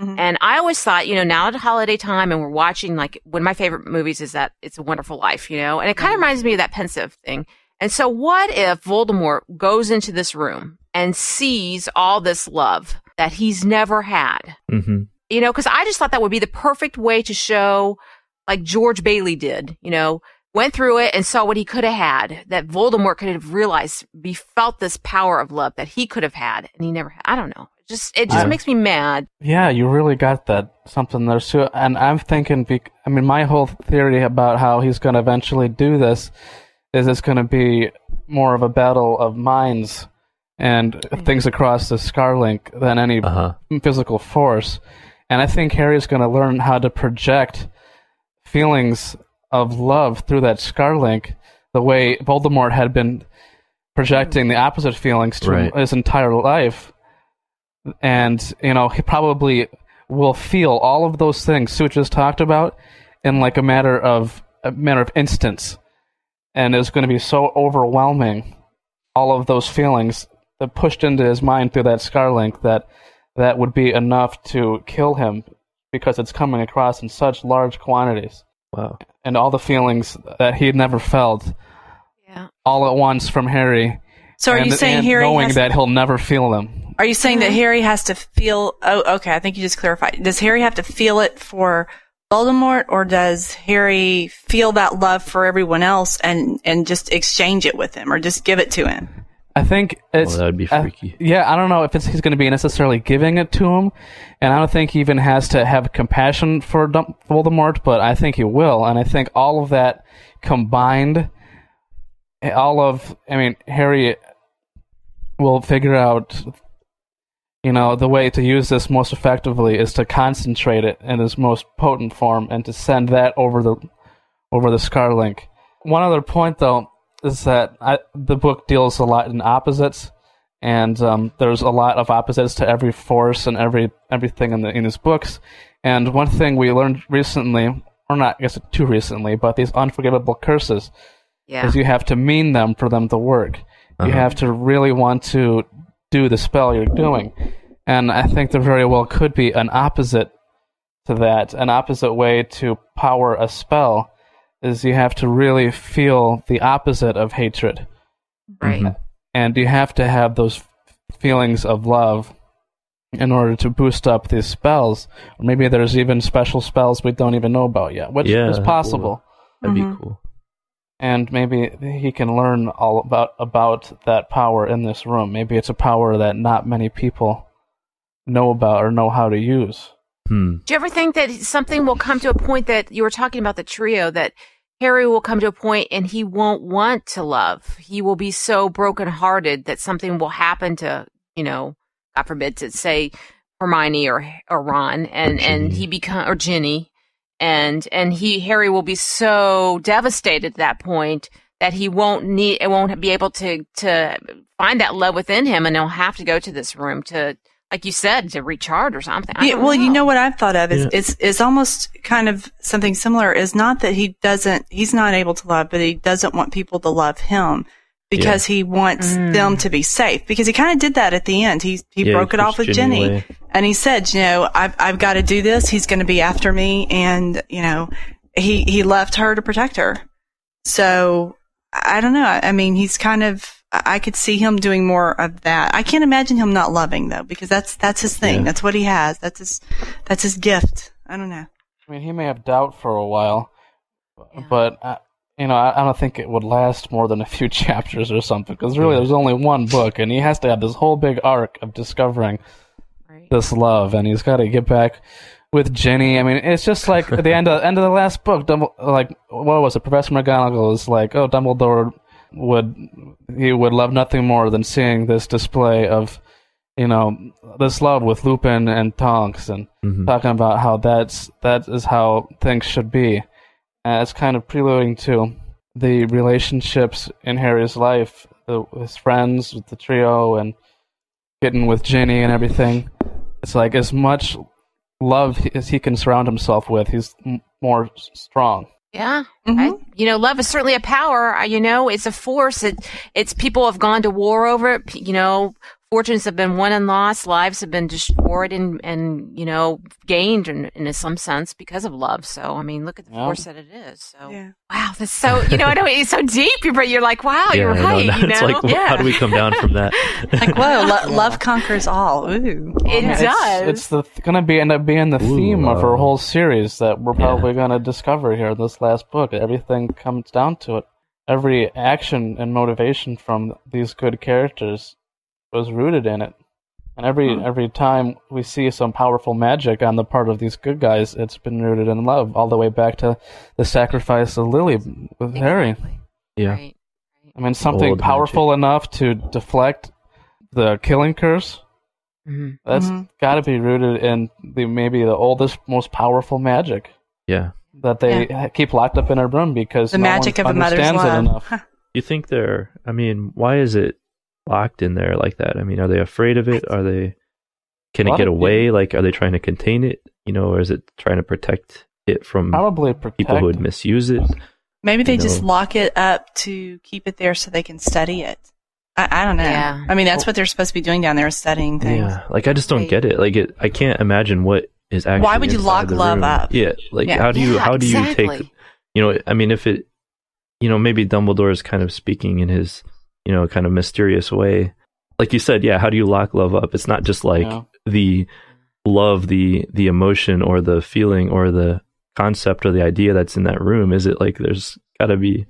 Mm-hmm. And I always thought, you know, now at holiday time and we're watching like one of my favorite movies is that It's a Wonderful Life, you know, and it kind of mm-hmm. reminds me of that Pensieve thing. And so what if Voldemort goes into this room and sees all this love that he's never had? Mm-hmm. you know, because I just thought that would be the perfect way to show, like George Bailey did, you know, went through it and saw what he could have had, that Voldemort could have realized, be felt this power of love that he could have had, and he never had. I don't know. It just it just I- makes me mad. Yeah, you really got that something there too. And I'm thinking, bec- I mean, my whole theory about how he's going to eventually do this is it's going to be more of a battle of minds and things across the Scarlink than any Uh-huh. physical force. And I think Harry's going to learn how to project feelings of love through that Scarlink the way Voldemort had been projecting the opposite feelings to Right. his entire life and you know he probably will feel all of those things Sue just talked about in like a matter of a matter of instance. and it's going to be so overwhelming, all of those feelings that pushed into his mind through that Scarlink that that would be enough to kill him because it's coming across in such large quantities. Wow. And all the feelings that he had never felt, Yeah. all at once from Harry. So are you saying Harry knowing has- that he'll never feel them? Are you saying that mm-hmm. Harry has to feel? Oh, okay. I think you just clarified. Does Harry have to feel it for Voldemort, or does Harry feel that love for everyone else and and just exchange it with him, or just give it to him? I think it's that would be uh, freaky. yeah, I don't know if it's he's going to be necessarily giving it to him, and I don't think he even has to have compassion for Dum- Voldemort, but I think he will, and I think all of that combined, all of I mean Harry will figure out, you know, the way to use this most effectively is to concentrate it in its most potent form and to send that over the over the Scarlink. One other point, though, is that I, the book deals a lot in opposites, and um, there's a lot of opposites to every force and every everything in the in his books. And one thing we learned recently, or not, I guess too recently, but these unforgivable curses, Yeah. is you have to mean them for them to work. You Uh-huh. have to really want to do the spell you're doing, and I think there very well could be an opposite to that, an opposite way to power a spell is you have to really feel the opposite of hatred. Right. And you have to have those feelings of love in order to boost up these spells. Or maybe there's even special spells we don't even know about yet, which Yeah, is possible. That'd Mhm. be cool. And maybe he can learn all about about that power in this room. Maybe it's a power that not many people know about or know how to use. Hmm. Do you ever think that something will come to a point that you were talking about the trio that Harry will come to a point and he won't want to love. He will be so brokenhearted that something will happen to, you know, God forbid to say Hermione or or Ron, and and he become or Ginny, and and he Harry will be so devastated at that point that he won't need it won't be able to to find that love within him, and he'll have to go to this room to like you said to recharge or something. Yeah, well, know. you know what I've thought of is Yeah. it's it's almost kind of something similar. Is not that he doesn't he's not able to love, but he doesn't want people to love him because he wants Mm. them to be safe. Because he kind of did that at the end. He he Yeah, broke he it off with Ginny Jenny, away. and he said, you know, I've I've got to do this. He's going to be after me, and you know, he he left her to protect her. So I don't know. I I mean, he's kind of. I I could see him doing more of that. I can't imagine him not loving though, because that's that's his thing. Yeah. That's what he has. That's his that's his gift. I don't know. I mean, he may have doubt for a while, but uh, you know, I, I don't think it would last more than a few chapters or something. Because really, there's only one book, and he has to have this whole big arc of discovering right. this love, and he's got to get back with Jenny. I mean, it's just like at the end of end of the last book. Dumble, like what was it? Professor McGonagall is like, oh, Dumbledore would he would love nothing more than seeing this display of you know this love with Lupin and Tonks and mm-hmm. talking about how that's that is how things should be. And it's kind of preluding to the relationships in Harry's life, the, his friends with the trio and getting with Ginny and everything. It's like as much love as he can surround himself with, he's m- more strong. Yeah. I, mm-hmm. you know, love is certainly a power. You know, it's a force. It, it's people have gone to war over it. You know, fortunes have been won and lost. Lives have been destroyed and, and you know, gained in, in some sense because of love. So, I mean, look at the Yeah. force that it is. So, Yeah. wow, that's so, you know, I know it's so deep, but you're like, wow, yeah, you're I know. right. Now you it's know? like, yeah. how do we come down from that? Like whoa, lo- love conquers all. Ooh, It It's- does. It's the going to be end up being the theme of our uh, whole series that we're probably going to discover here in this last book. Everything comes down to it. Every action and motivation from these good characters was rooted in it. And every Hmm. every time we see some powerful magic on the part of these good guys, it's been rooted in love, all the way back to the sacrifice of Lily with Harry. Yeah. I mean, something Old powerful enough to deflect the killing curse. Mhm. That's Mhm. got to be rooted in the maybe the oldest, most powerful magic Yeah. that they ha- keep locked up in a room because The no magic one of a mother's love. enough. You think they're? I mean, why is it locked in there like that? I mean, are they afraid of it? Are they? Can it get of away? Like, are they trying to contain it? You know, or is it trying to protect it from Probably protect. people who would misuse it? Maybe they You just know. lock it up to keep it there so they can study it. I, I don't know. Yeah. I mean, that's what they're supposed to be doing down there, is studying things. Yeah, like I just don't get it. Like, it, I can't imagine what is actually. Why would you lock love room. up? Yeah, like Yeah. how do you Yeah, how do you exactly. take? You know, I mean, if it, you know, maybe Dumbledore is kind of speaking in his, you know, kind of mysterious way. Like you said, yeah. How do you lock love up? It's not just like Yeah. the love, the the emotion or the feeling or the concept or the idea that's in that room. Is it like there's got to be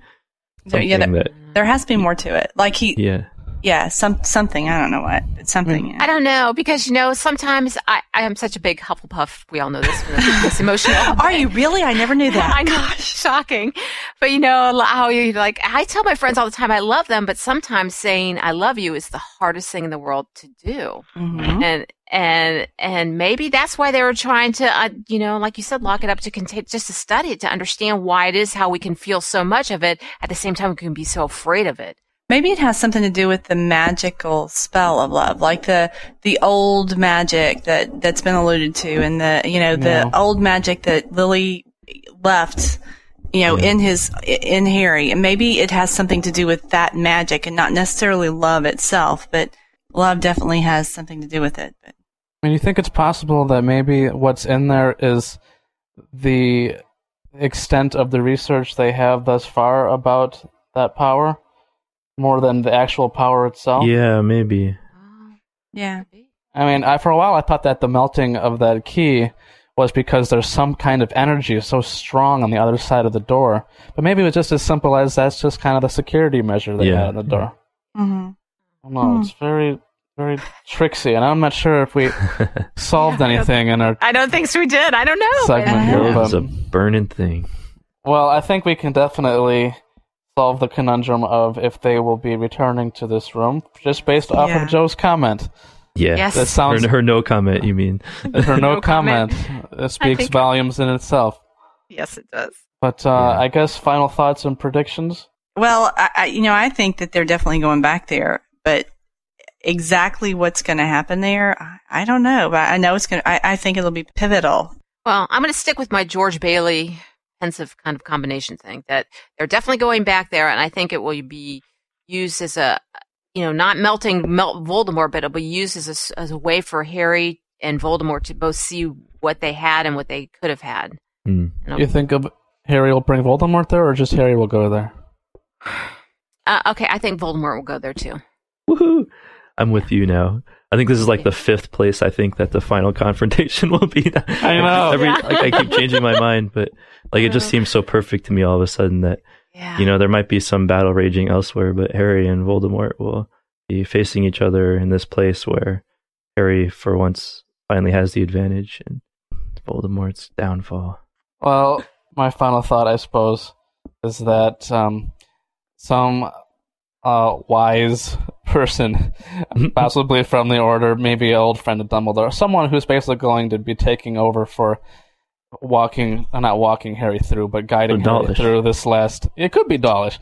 There- something yeah, there, that there has to be more to it. Like he, yeah. Yeah, some something. I don't know what. It's something. I don't know because you know sometimes I, I am such a big Hufflepuff. We all know this. this emotional. Are you really? I never knew that. I know, shocking. But you know how you like. I tell my friends all the time I love them, but sometimes saying I love you is the hardest thing in the world to do. Mhm. And and and maybe that's why they were trying to, uh, you know, like you said, lock it up to contain, just to study it, to understand why it is how we can feel so much of it at the same time we can be so afraid of it. Maybe it has something to do with the magical spell of love, like the the old magic that that's been alluded to, and the you know the Yeah. old magic that Lily left, you know, in his in Harry, and maybe it has something to do with that magic, and not necessarily love itself, but love definitely has something to do with it. But I mean, you think it's possible that maybe what's in there is the extent of the research they have thus far about that power, more than the actual power itself. Yeah, maybe. yeah, I mean, I, for a while I thought that the melting of that key was because there's some kind of energy so strong on the other side of the door. But maybe it was just as simple as that's just kind of the security measure they Yeah. had on the door. Mm-hmm. I don't know. It's very, very tricksy, and I'm not sure if we solved anything in our I don't think so. We did. I don't know. segment here. Love is But, a burning thing. well, I think we can definitely solve the conundrum of if they will be returning to this room, just based off Yeah. of Jo's comment. Yeah. Yes. That sounds Her, her no comment. You mean? her no, No comment. comment. That speaks think- volumes in itself. Yes, it does. But uh, I guess final thoughts and predictions. Well, I, I, you know, I think that they're definitely going back there, but exactly what's going to happen there, I, I don't know. But I know it's going to. I think it'll be pivotal. Well, I'm going to stick with my George Bailey Pensieve kind of combination thing that they're definitely going back there, and I think it will be used as a, you know, not melting melt Voldemort, but it'll be used as a, s- as a way for Harry and Voldemort to both see what they had and what they could have had. Hmm. You think of Harry will bring Voldemort there, or just Harry will go there? Uh, okay, I think Voldemort will go there too. Woohoo! I'm with you now. I think this is like the fifth place. I think that the final confrontation will be. I know. Every, Yeah. like, I keep changing my mind, but like it just seems so perfect to me all of a sudden that Yeah. you know there might be some battle raging elsewhere, but Harry and Voldemort will be facing each other in this place where Harry, for once, finally has the advantage and Voldemort's downfall. Well, my final thought, I suppose, is that um, some uh, wise person, possibly from the Order, maybe an old friend of Dumbledore, someone who's basically going to be taking over for walking, uh, not walking Harry through, but guiding So Harry through this last. It could be Dawlish.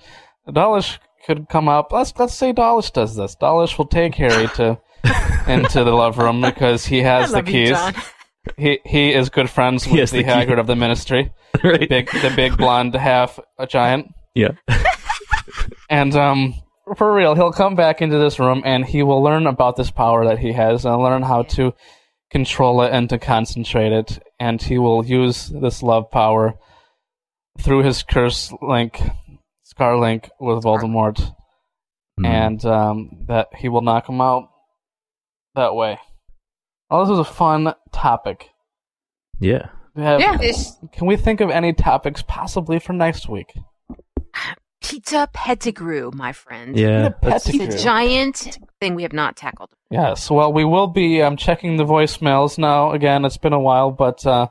Dawlish could come up. Let's let's say Dawlish does this. Dawlish will take Harry to into the love room because he has the love you, keys. He he is good friends He with has the, the key. Hagrid of the Ministry, right? big the big blonde half a giant, Yeah. and um for real, he'll come back into this room and he will learn about this power that he has and learn how to control it and to concentrate it, and he will use this love power through his curse link, Scar link with Voldemort, Hmm. and um, that he will knock him out that way. Well, this was a fun topic. Yeah. Have- Yeah. Can we think of any topics possibly for next week? Peter Pettigrew, my friend. Yeah. that's- It's a giant thing we have not tackled. Yes. Well, we will be um, checking the voicemails now. Again, it's been a while, but uh,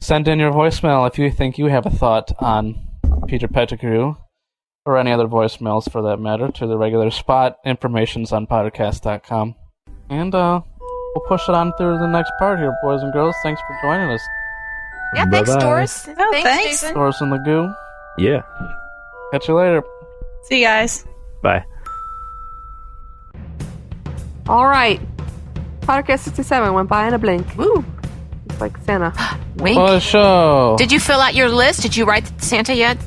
send in your voicemail if you think you have a thought on Peter Pettigrew or any other voicemails for that matter to the regular spot. Information's on pottercast.com. And uh, we'll push it on through the next part here, boys and girls. Thanks for joining us. Yeah, thanks, Bye-bye. Doris. Oh, thanks, thanks. Jason. Doris and the Goo. Yeah. Catch you later. See you guys. Bye. All right. Pottercast 67 went by in a blink. Woo. It's like Santa. Wink. For sure. Did you fill out your list? Did you write Santa yet?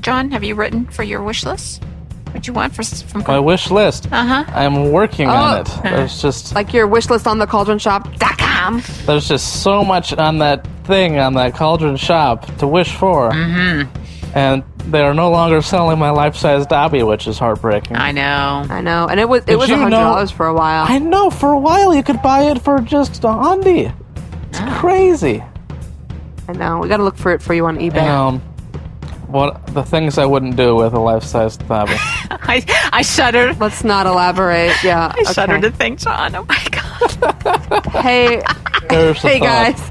John, have you written for your wish list? What you want for, from My wish list. Uh huh. I'm working on Oh. it. There's just Like your wish list on the cauldron shop.com. There's just so much on that thing on that cauldron shop to wish for. Mm-hmm. And they are no longer selling my life-size Dobby, which is heartbreaking. I know. I know. And it was it Did was you $100 know- for a while. I know. For a while, you could buy it for just a hundred. It's Ah. crazy. I know. We got to look for it for you on eBay. And, um, what the things I wouldn't do with a life-size Dobby. I I shuddered. Let's not elaborate. Yeah. I shuddered okay. to think, John. Oh my god. Hey, There's the hey thought. guys.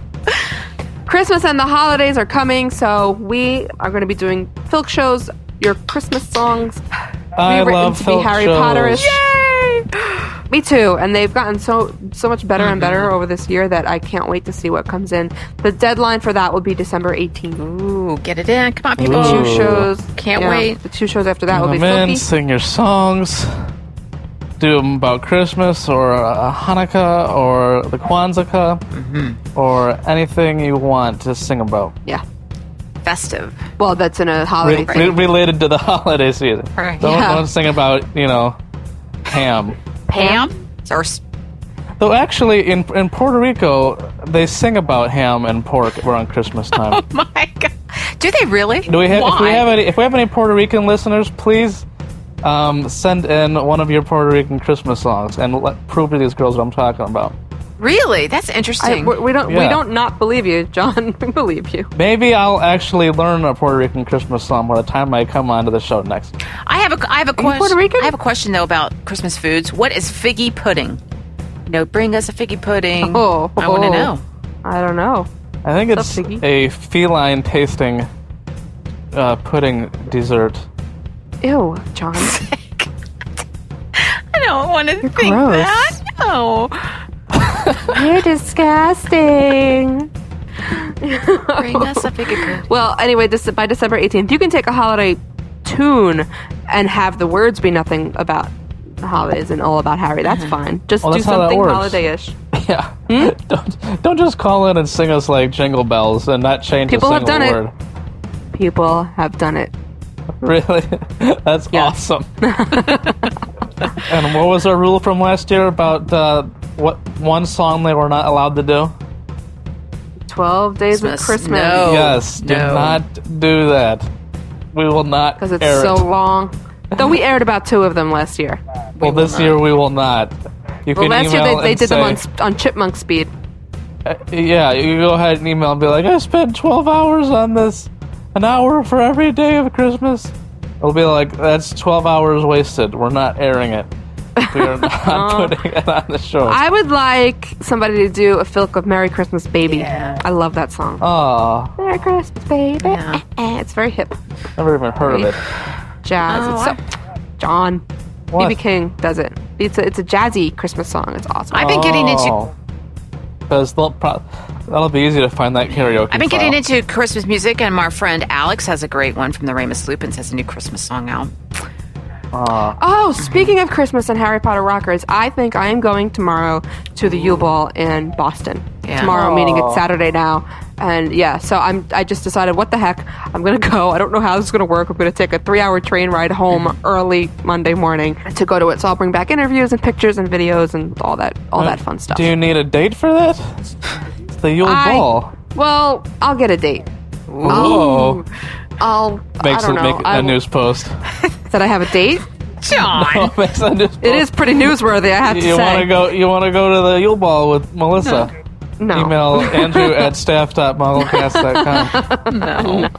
Christmas and the holidays are coming, so we are going to be doing filk shows, your Christmas songs, I rewritten love to be filk Harry shows. Potterish. Yay! Me too, and they've gotten so so much better and better mm-hmm. over this year that I can't wait to see what comes in. The deadline for that will be December 18th. Ooh, get it in. Come on, people. Ooh. Two shows. Can't yeah, wait. The two shows after that will be Come in, filthy. sing your songs. Do them about Christmas or uh, Hanukkah or the Kwanzaa Mm-hmm. or anything you want to sing about. Yeah. Festive. Well, that's in a holiday Re- thing. re- related to the holiday season. Right. Don't, Yeah. don't sing about, you know, ham. Ham or s- Though actually, in in Puerto Rico, they sing about ham and pork around Christmas time. oh my god. Do they really? Do we have? If we have any, if we have any Puerto Rican listeners, please um, send in one of your Puerto Rican Christmas songs and let, prove to these girls what I'm talking about. Really? That's interesting. we we don't we don't not believe you, John. We believe you. Maybe I'll actually learn a Puerto Rican Christmas song by the time I come onto the show next. I have a I have a question. Puerto question. Rican? I have a question though about Christmas foods. What is figgy pudding? You know, bring us a figgy pudding. Oh, I want to oh. know. I don't know. I think What's it's up, a feline tasting uh, pudding dessert. Ew, John. I don't want to think gross. that. Oh, You're disgusting. bring us a bigger. Well, anyway, this, by December 18th, you can take a holiday tune and have the words be nothing about the holidays and all about Harry. That's mm-hmm. fine. Just Well, do that's how that something works. holiday-ish. Yeah. Hmm? don't don't just call in and sing us like jingle bells and not change People a have single done it. word. People have done it. Really? That's awesome. and what was our rule from last year about uh, what one song they were not allowed to do? 12 days of Christmas. Christmas. No. yes, do no. not do that. We will not Because it's air so it. long. Though we aired about two of them last year. Well, this year we will not. You Well, can last year email they, they and did them on, say- sp- on chipmunk speed. Uh, yeah, you go ahead and email and be like, I spent 12 hours on this, an hour for every day of Christmas. It'll be like, that's 12 hours wasted. We're not airing it. We are not putting it on the show. I would like somebody to do a Philip of Merry Christmas Baby. I love that song. Aw, Merry Christmas, baby. Eh, eh, It's very hip. never even heard of it. Jazz. Oh, it's so, John. What? BB King does it. It's a, it's a jazzy Christmas song. It's awesome. I've been getting into Because they'll pro- that'll be easy to find that karaoke. I've been getting into Christmas music, and my friend Alex has a great one from the Remus Lupins. Has a new Christmas song out. Aw. Oh, speaking of Christmas and Harry Potter rockers, I think I am going tomorrow to the Yule Ball in Boston. Yeah. Tomorrow, meaning it's ah. Saturday now, and yeah, so I'm. I just decided, what the heck, I'm gonna go. I don't know how this is gonna work. I'm gonna take a three-hour train ride home mm-hmm. early Monday morning to go to it. So I'll bring back interviews and pictures and videos and all that, all that mm. fun stuff. Do you need a date for that? It's the Yule I- Ball. Well, I'll get a date. Whoa. I'll. Makes I don't know. make I a news post. That I have a date. John, news It is pretty newsworthy. I have to You say. want to go? You want to go to the Yule Ball with Melissa? No. Email Andrew at staff.mugglecast.com. no. No,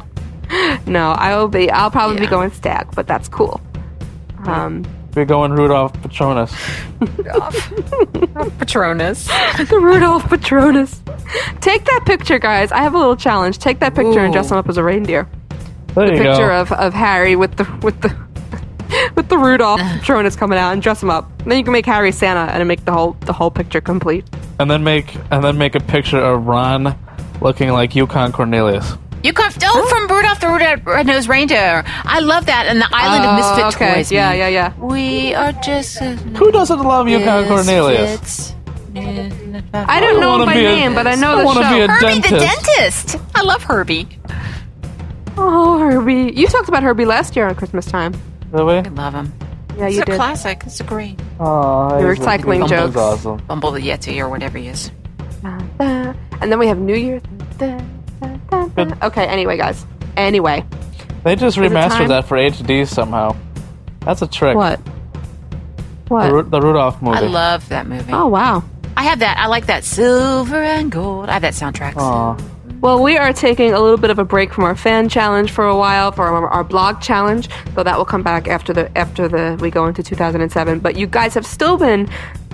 No, I will be. I'll probably be going stag, but that's cool. Um, We're going Rudolph Patronus. Rudolph Patronus. the Rudolph Patronus. Take that picture, guys. I have a little challenge. Take that picture and dress him up as a reindeer. There you Picture go. of, of Harry with the with the with the Rudolph Patronus coming out and dress him up. And then you can make Harry Santa and make the whole the whole picture complete. And then make and then make a picture of Ron looking like Yukon Cornelius. You come oh from Rudolph the Red- Red-Nosed Reindeer. I love that, and the oh, Island of Oh, Misfit okay. Toys. Yeah, yeah, yeah. We are just Who doesn't love Yukon Cornelius? I don't know wanna him by be a- name, but I know I the show. be a Herbie the dentist. dentist. I love Herbie. Oh, Herbie! You talked about Herbie last year on Christmas time. Did we? I love him. Yeah, it's you a did. classic. It's a great Oh, You're he's- recycling he's jokes. awesome. Bumble the Yeti or whatever he is. And then we have New Year's. Okay. Anyway, guys. Anyway, They just remastered that for HD somehow. That's a trick. what? The, What? Ru- the Rudolph movie. I love that movie. Oh wow. I have that. I like that silver and gold. I have that soundtrack. Aw. Well, we are taking a little bit of a break from our fan challenge for a while for our, our blog challenge, though that will come back after the after the we go into 2007. But you guys have still been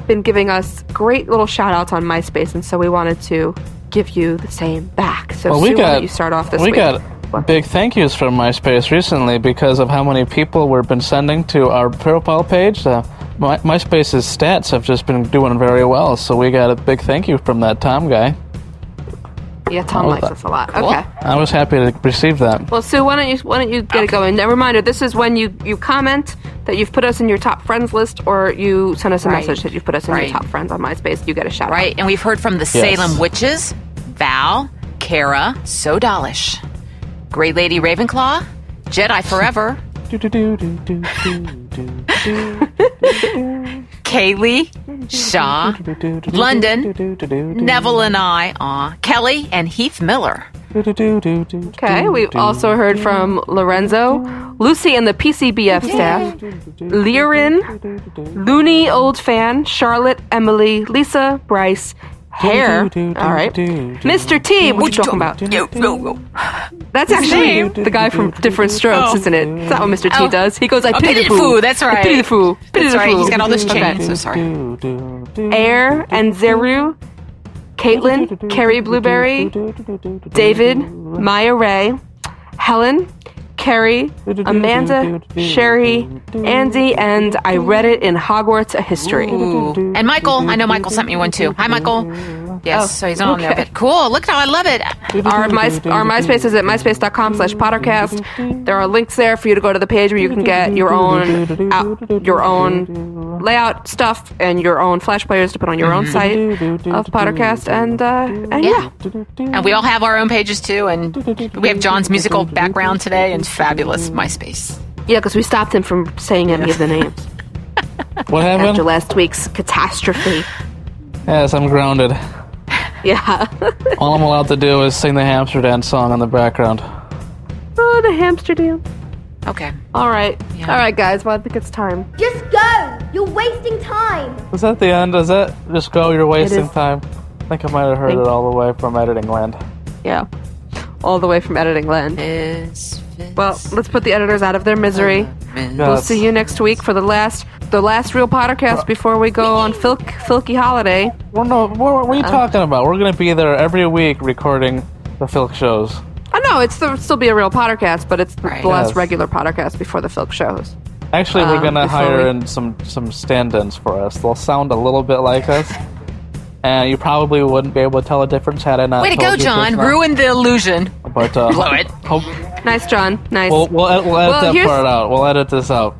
been giving us great little shout outs on MySpace, and so we wanted to give you the same back. So Well, we Sue, got you start off this we week? got big thank yous from MySpace recently because of how many people we've been sending to our profile page. Uh, My, MySpace's stats have just been doing very well, so we got a big thank you from that Tom guy. Yeah, Tom likes that. us a lot. Okay. I was happy to receive that. Well, Sue, why don't you why don't you get it going? Now, reminder: this is when you you comment that you've put us in your top friends list, or you send us a Right. message that you've put us in Right. your top friends on MySpace. You get a shout out. Right, and we've heard from the Salem Witches, Val, Kara, So Dolish, Grey Lady Ravenclaw, Jedi Forever, Kaylee, Shaw, London, Neville and I, aw, Kelly, and Heath Miller. Okay, we've also heard from Lorenzo, Lucy and the PCBF staff, Lirin, Looney Old Fan, Charlotte, Emily, Lisa, Bryce, Hair. All right, Mr. T. What you talking about? That's actually the guy from Diff'rent Strokes, isn't it? That what Mr. T Oh. does? He goes, "I pity the pity the foo." foo, that's right. Pity the foo. Pity the right, foo. he's got all this chain, so sorry. Air and Zeru, Caitlin, Carrie Blueberry, David, Maya Ray, Helen, Carrie, Amanda, Sherry, Andy, and I read it in Hogwarts a History. Ooh. And Michael, I know Michael sent me one too. Hi, Michael. Yes, Oh, so he's on there, but cool. Look how I love it. Our, my, our MySpace is at myspace.com slash pottercast. There are links there for you to go to the page where you can get your own out, your own layout stuff and your own flash players to put on your own site of Pottercast. And, uh, and yeah. And we all have our own pages too, and we have John's musical background today and fabulous MySpace. Yeah, because we stopped him from saying any of the names What happened? after last week's catastrophe. Yes, I'm grounded. Yeah. All I'm allowed to do is sing the hamster dance song in the background. oh, the hamster dance. Okay. All right. All right, guys. Well, I think it's time. Just go! You're wasting time! Is that the end? Is that just go? You're wasting is. time. I think I might have heard Thank- it all the way from editing land. Yeah. All the way from editing land. Well, let's put the editors out of their misery. We'll see you next week for the last the last real Pottercast before we go on Filk Filky holiday. Well, no, what, what are you Uh, talking about? We're going to be there every week recording the Filk shows. I know it's the, still be a real Pottercast, but it's the last Yes. regular Pottercast before the Filk shows. Actually, we're Um, going to hire we- in some some stand-ins for us. They'll sound a little bit like us, and you probably wouldn't be able to tell a difference had I not. Way to told go, you John. just now. Ruin the illusion. But uh, Blow it. Hope, Nice, John. Nice. we'll we'll, ed- we'll edit Well, that here's- part out. We'll edit this out.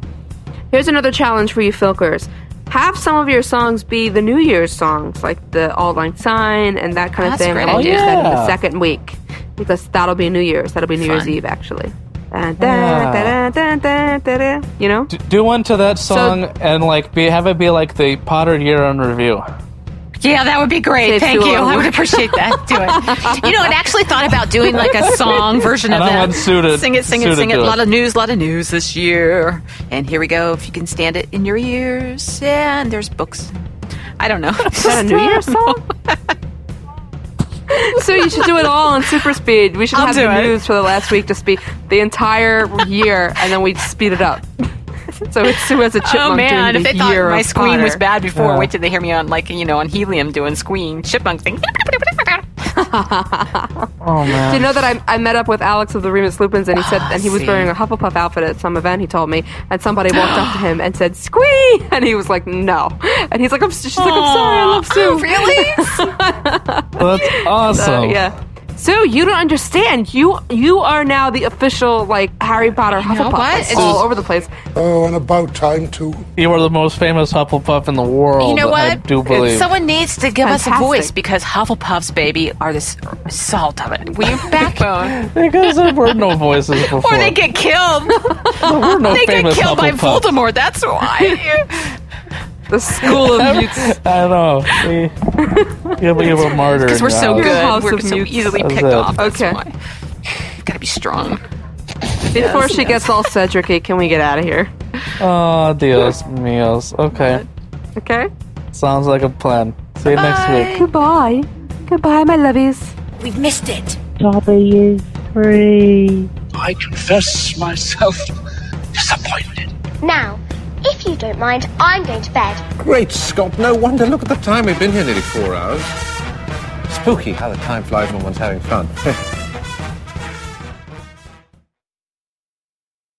Here's another challenge for you Filkers. Have some of your songs be the New Year's songs, like the Auld Lang Syne and that kind of That's a thing. great and we'll idea. that in the second week. Because that'll be New Year's. That'll be New Year's Eve, actually. Da, da, da, da, da, da, you know? D- do one to that song and like be have it be like the Potter year in review. Yeah, that would be great. Save Thank you. I would appreciate that. Do it. You know, I'd actually thought about doing like a song version of And I'm that. unsuited- Sing it, sing it, sing it. A lot of news, a lot of news this year. And here we go. If you can stand it in your ears. And there's books. I don't know. Is that a New Year's song? so you should do it all on super speed. We should I'll have do the it. news for the last week just be the entire year, and then we speed it up. so it's Sue as a chipmunk Oh man! doing If the they thought my of squeam was bad before, Yeah. wait till they hear me on like you know on helium doing squeam chipmunk thing. Oh man! Do you know that I, I met up with Alex of the Remus Lupins and he said ah, and he was see. wearing a Hufflepuff outfit at some event he told me and somebody walked up to him and said squee and he was like no and he's like I'm she's like I'm sorry I love Sue Oh, really? That's awesome. So, yeah. Sue, you don't understand. You you are now the official like Harry Potter Hufflepuff? It's It's- all over the place. Oh, and about time too. You are the most famous Hufflepuff in the world. You know what? I do believe. Someone needs to give us a Fantastic. voice because Hufflepuffs, baby, are the s- salt of it. Will you backbone? because there were no voices before. or they get killed. there were no they get famous killed by Hufflepuffs. Voldemort. That's why. The school of mutes. I know. We, you, you were a martyr. Because we're so house. good. House We're so Mutes. easily picked it. off. That's Okay. why. Gotta be strong. Before she gets all Cedric, can we get out of here? Oh, Dios míos. Okay. Okay. Sounds like a plan. See you next week. Goodbye. Goodbye, my lovies. We've missed it. W three. I confess myself disappointed. Now, if you don't mind, I'm going to bed. Great Scott, no wonder. Look at the time. We've been here nearly four hours. Spooky how the time flies when one's having fun.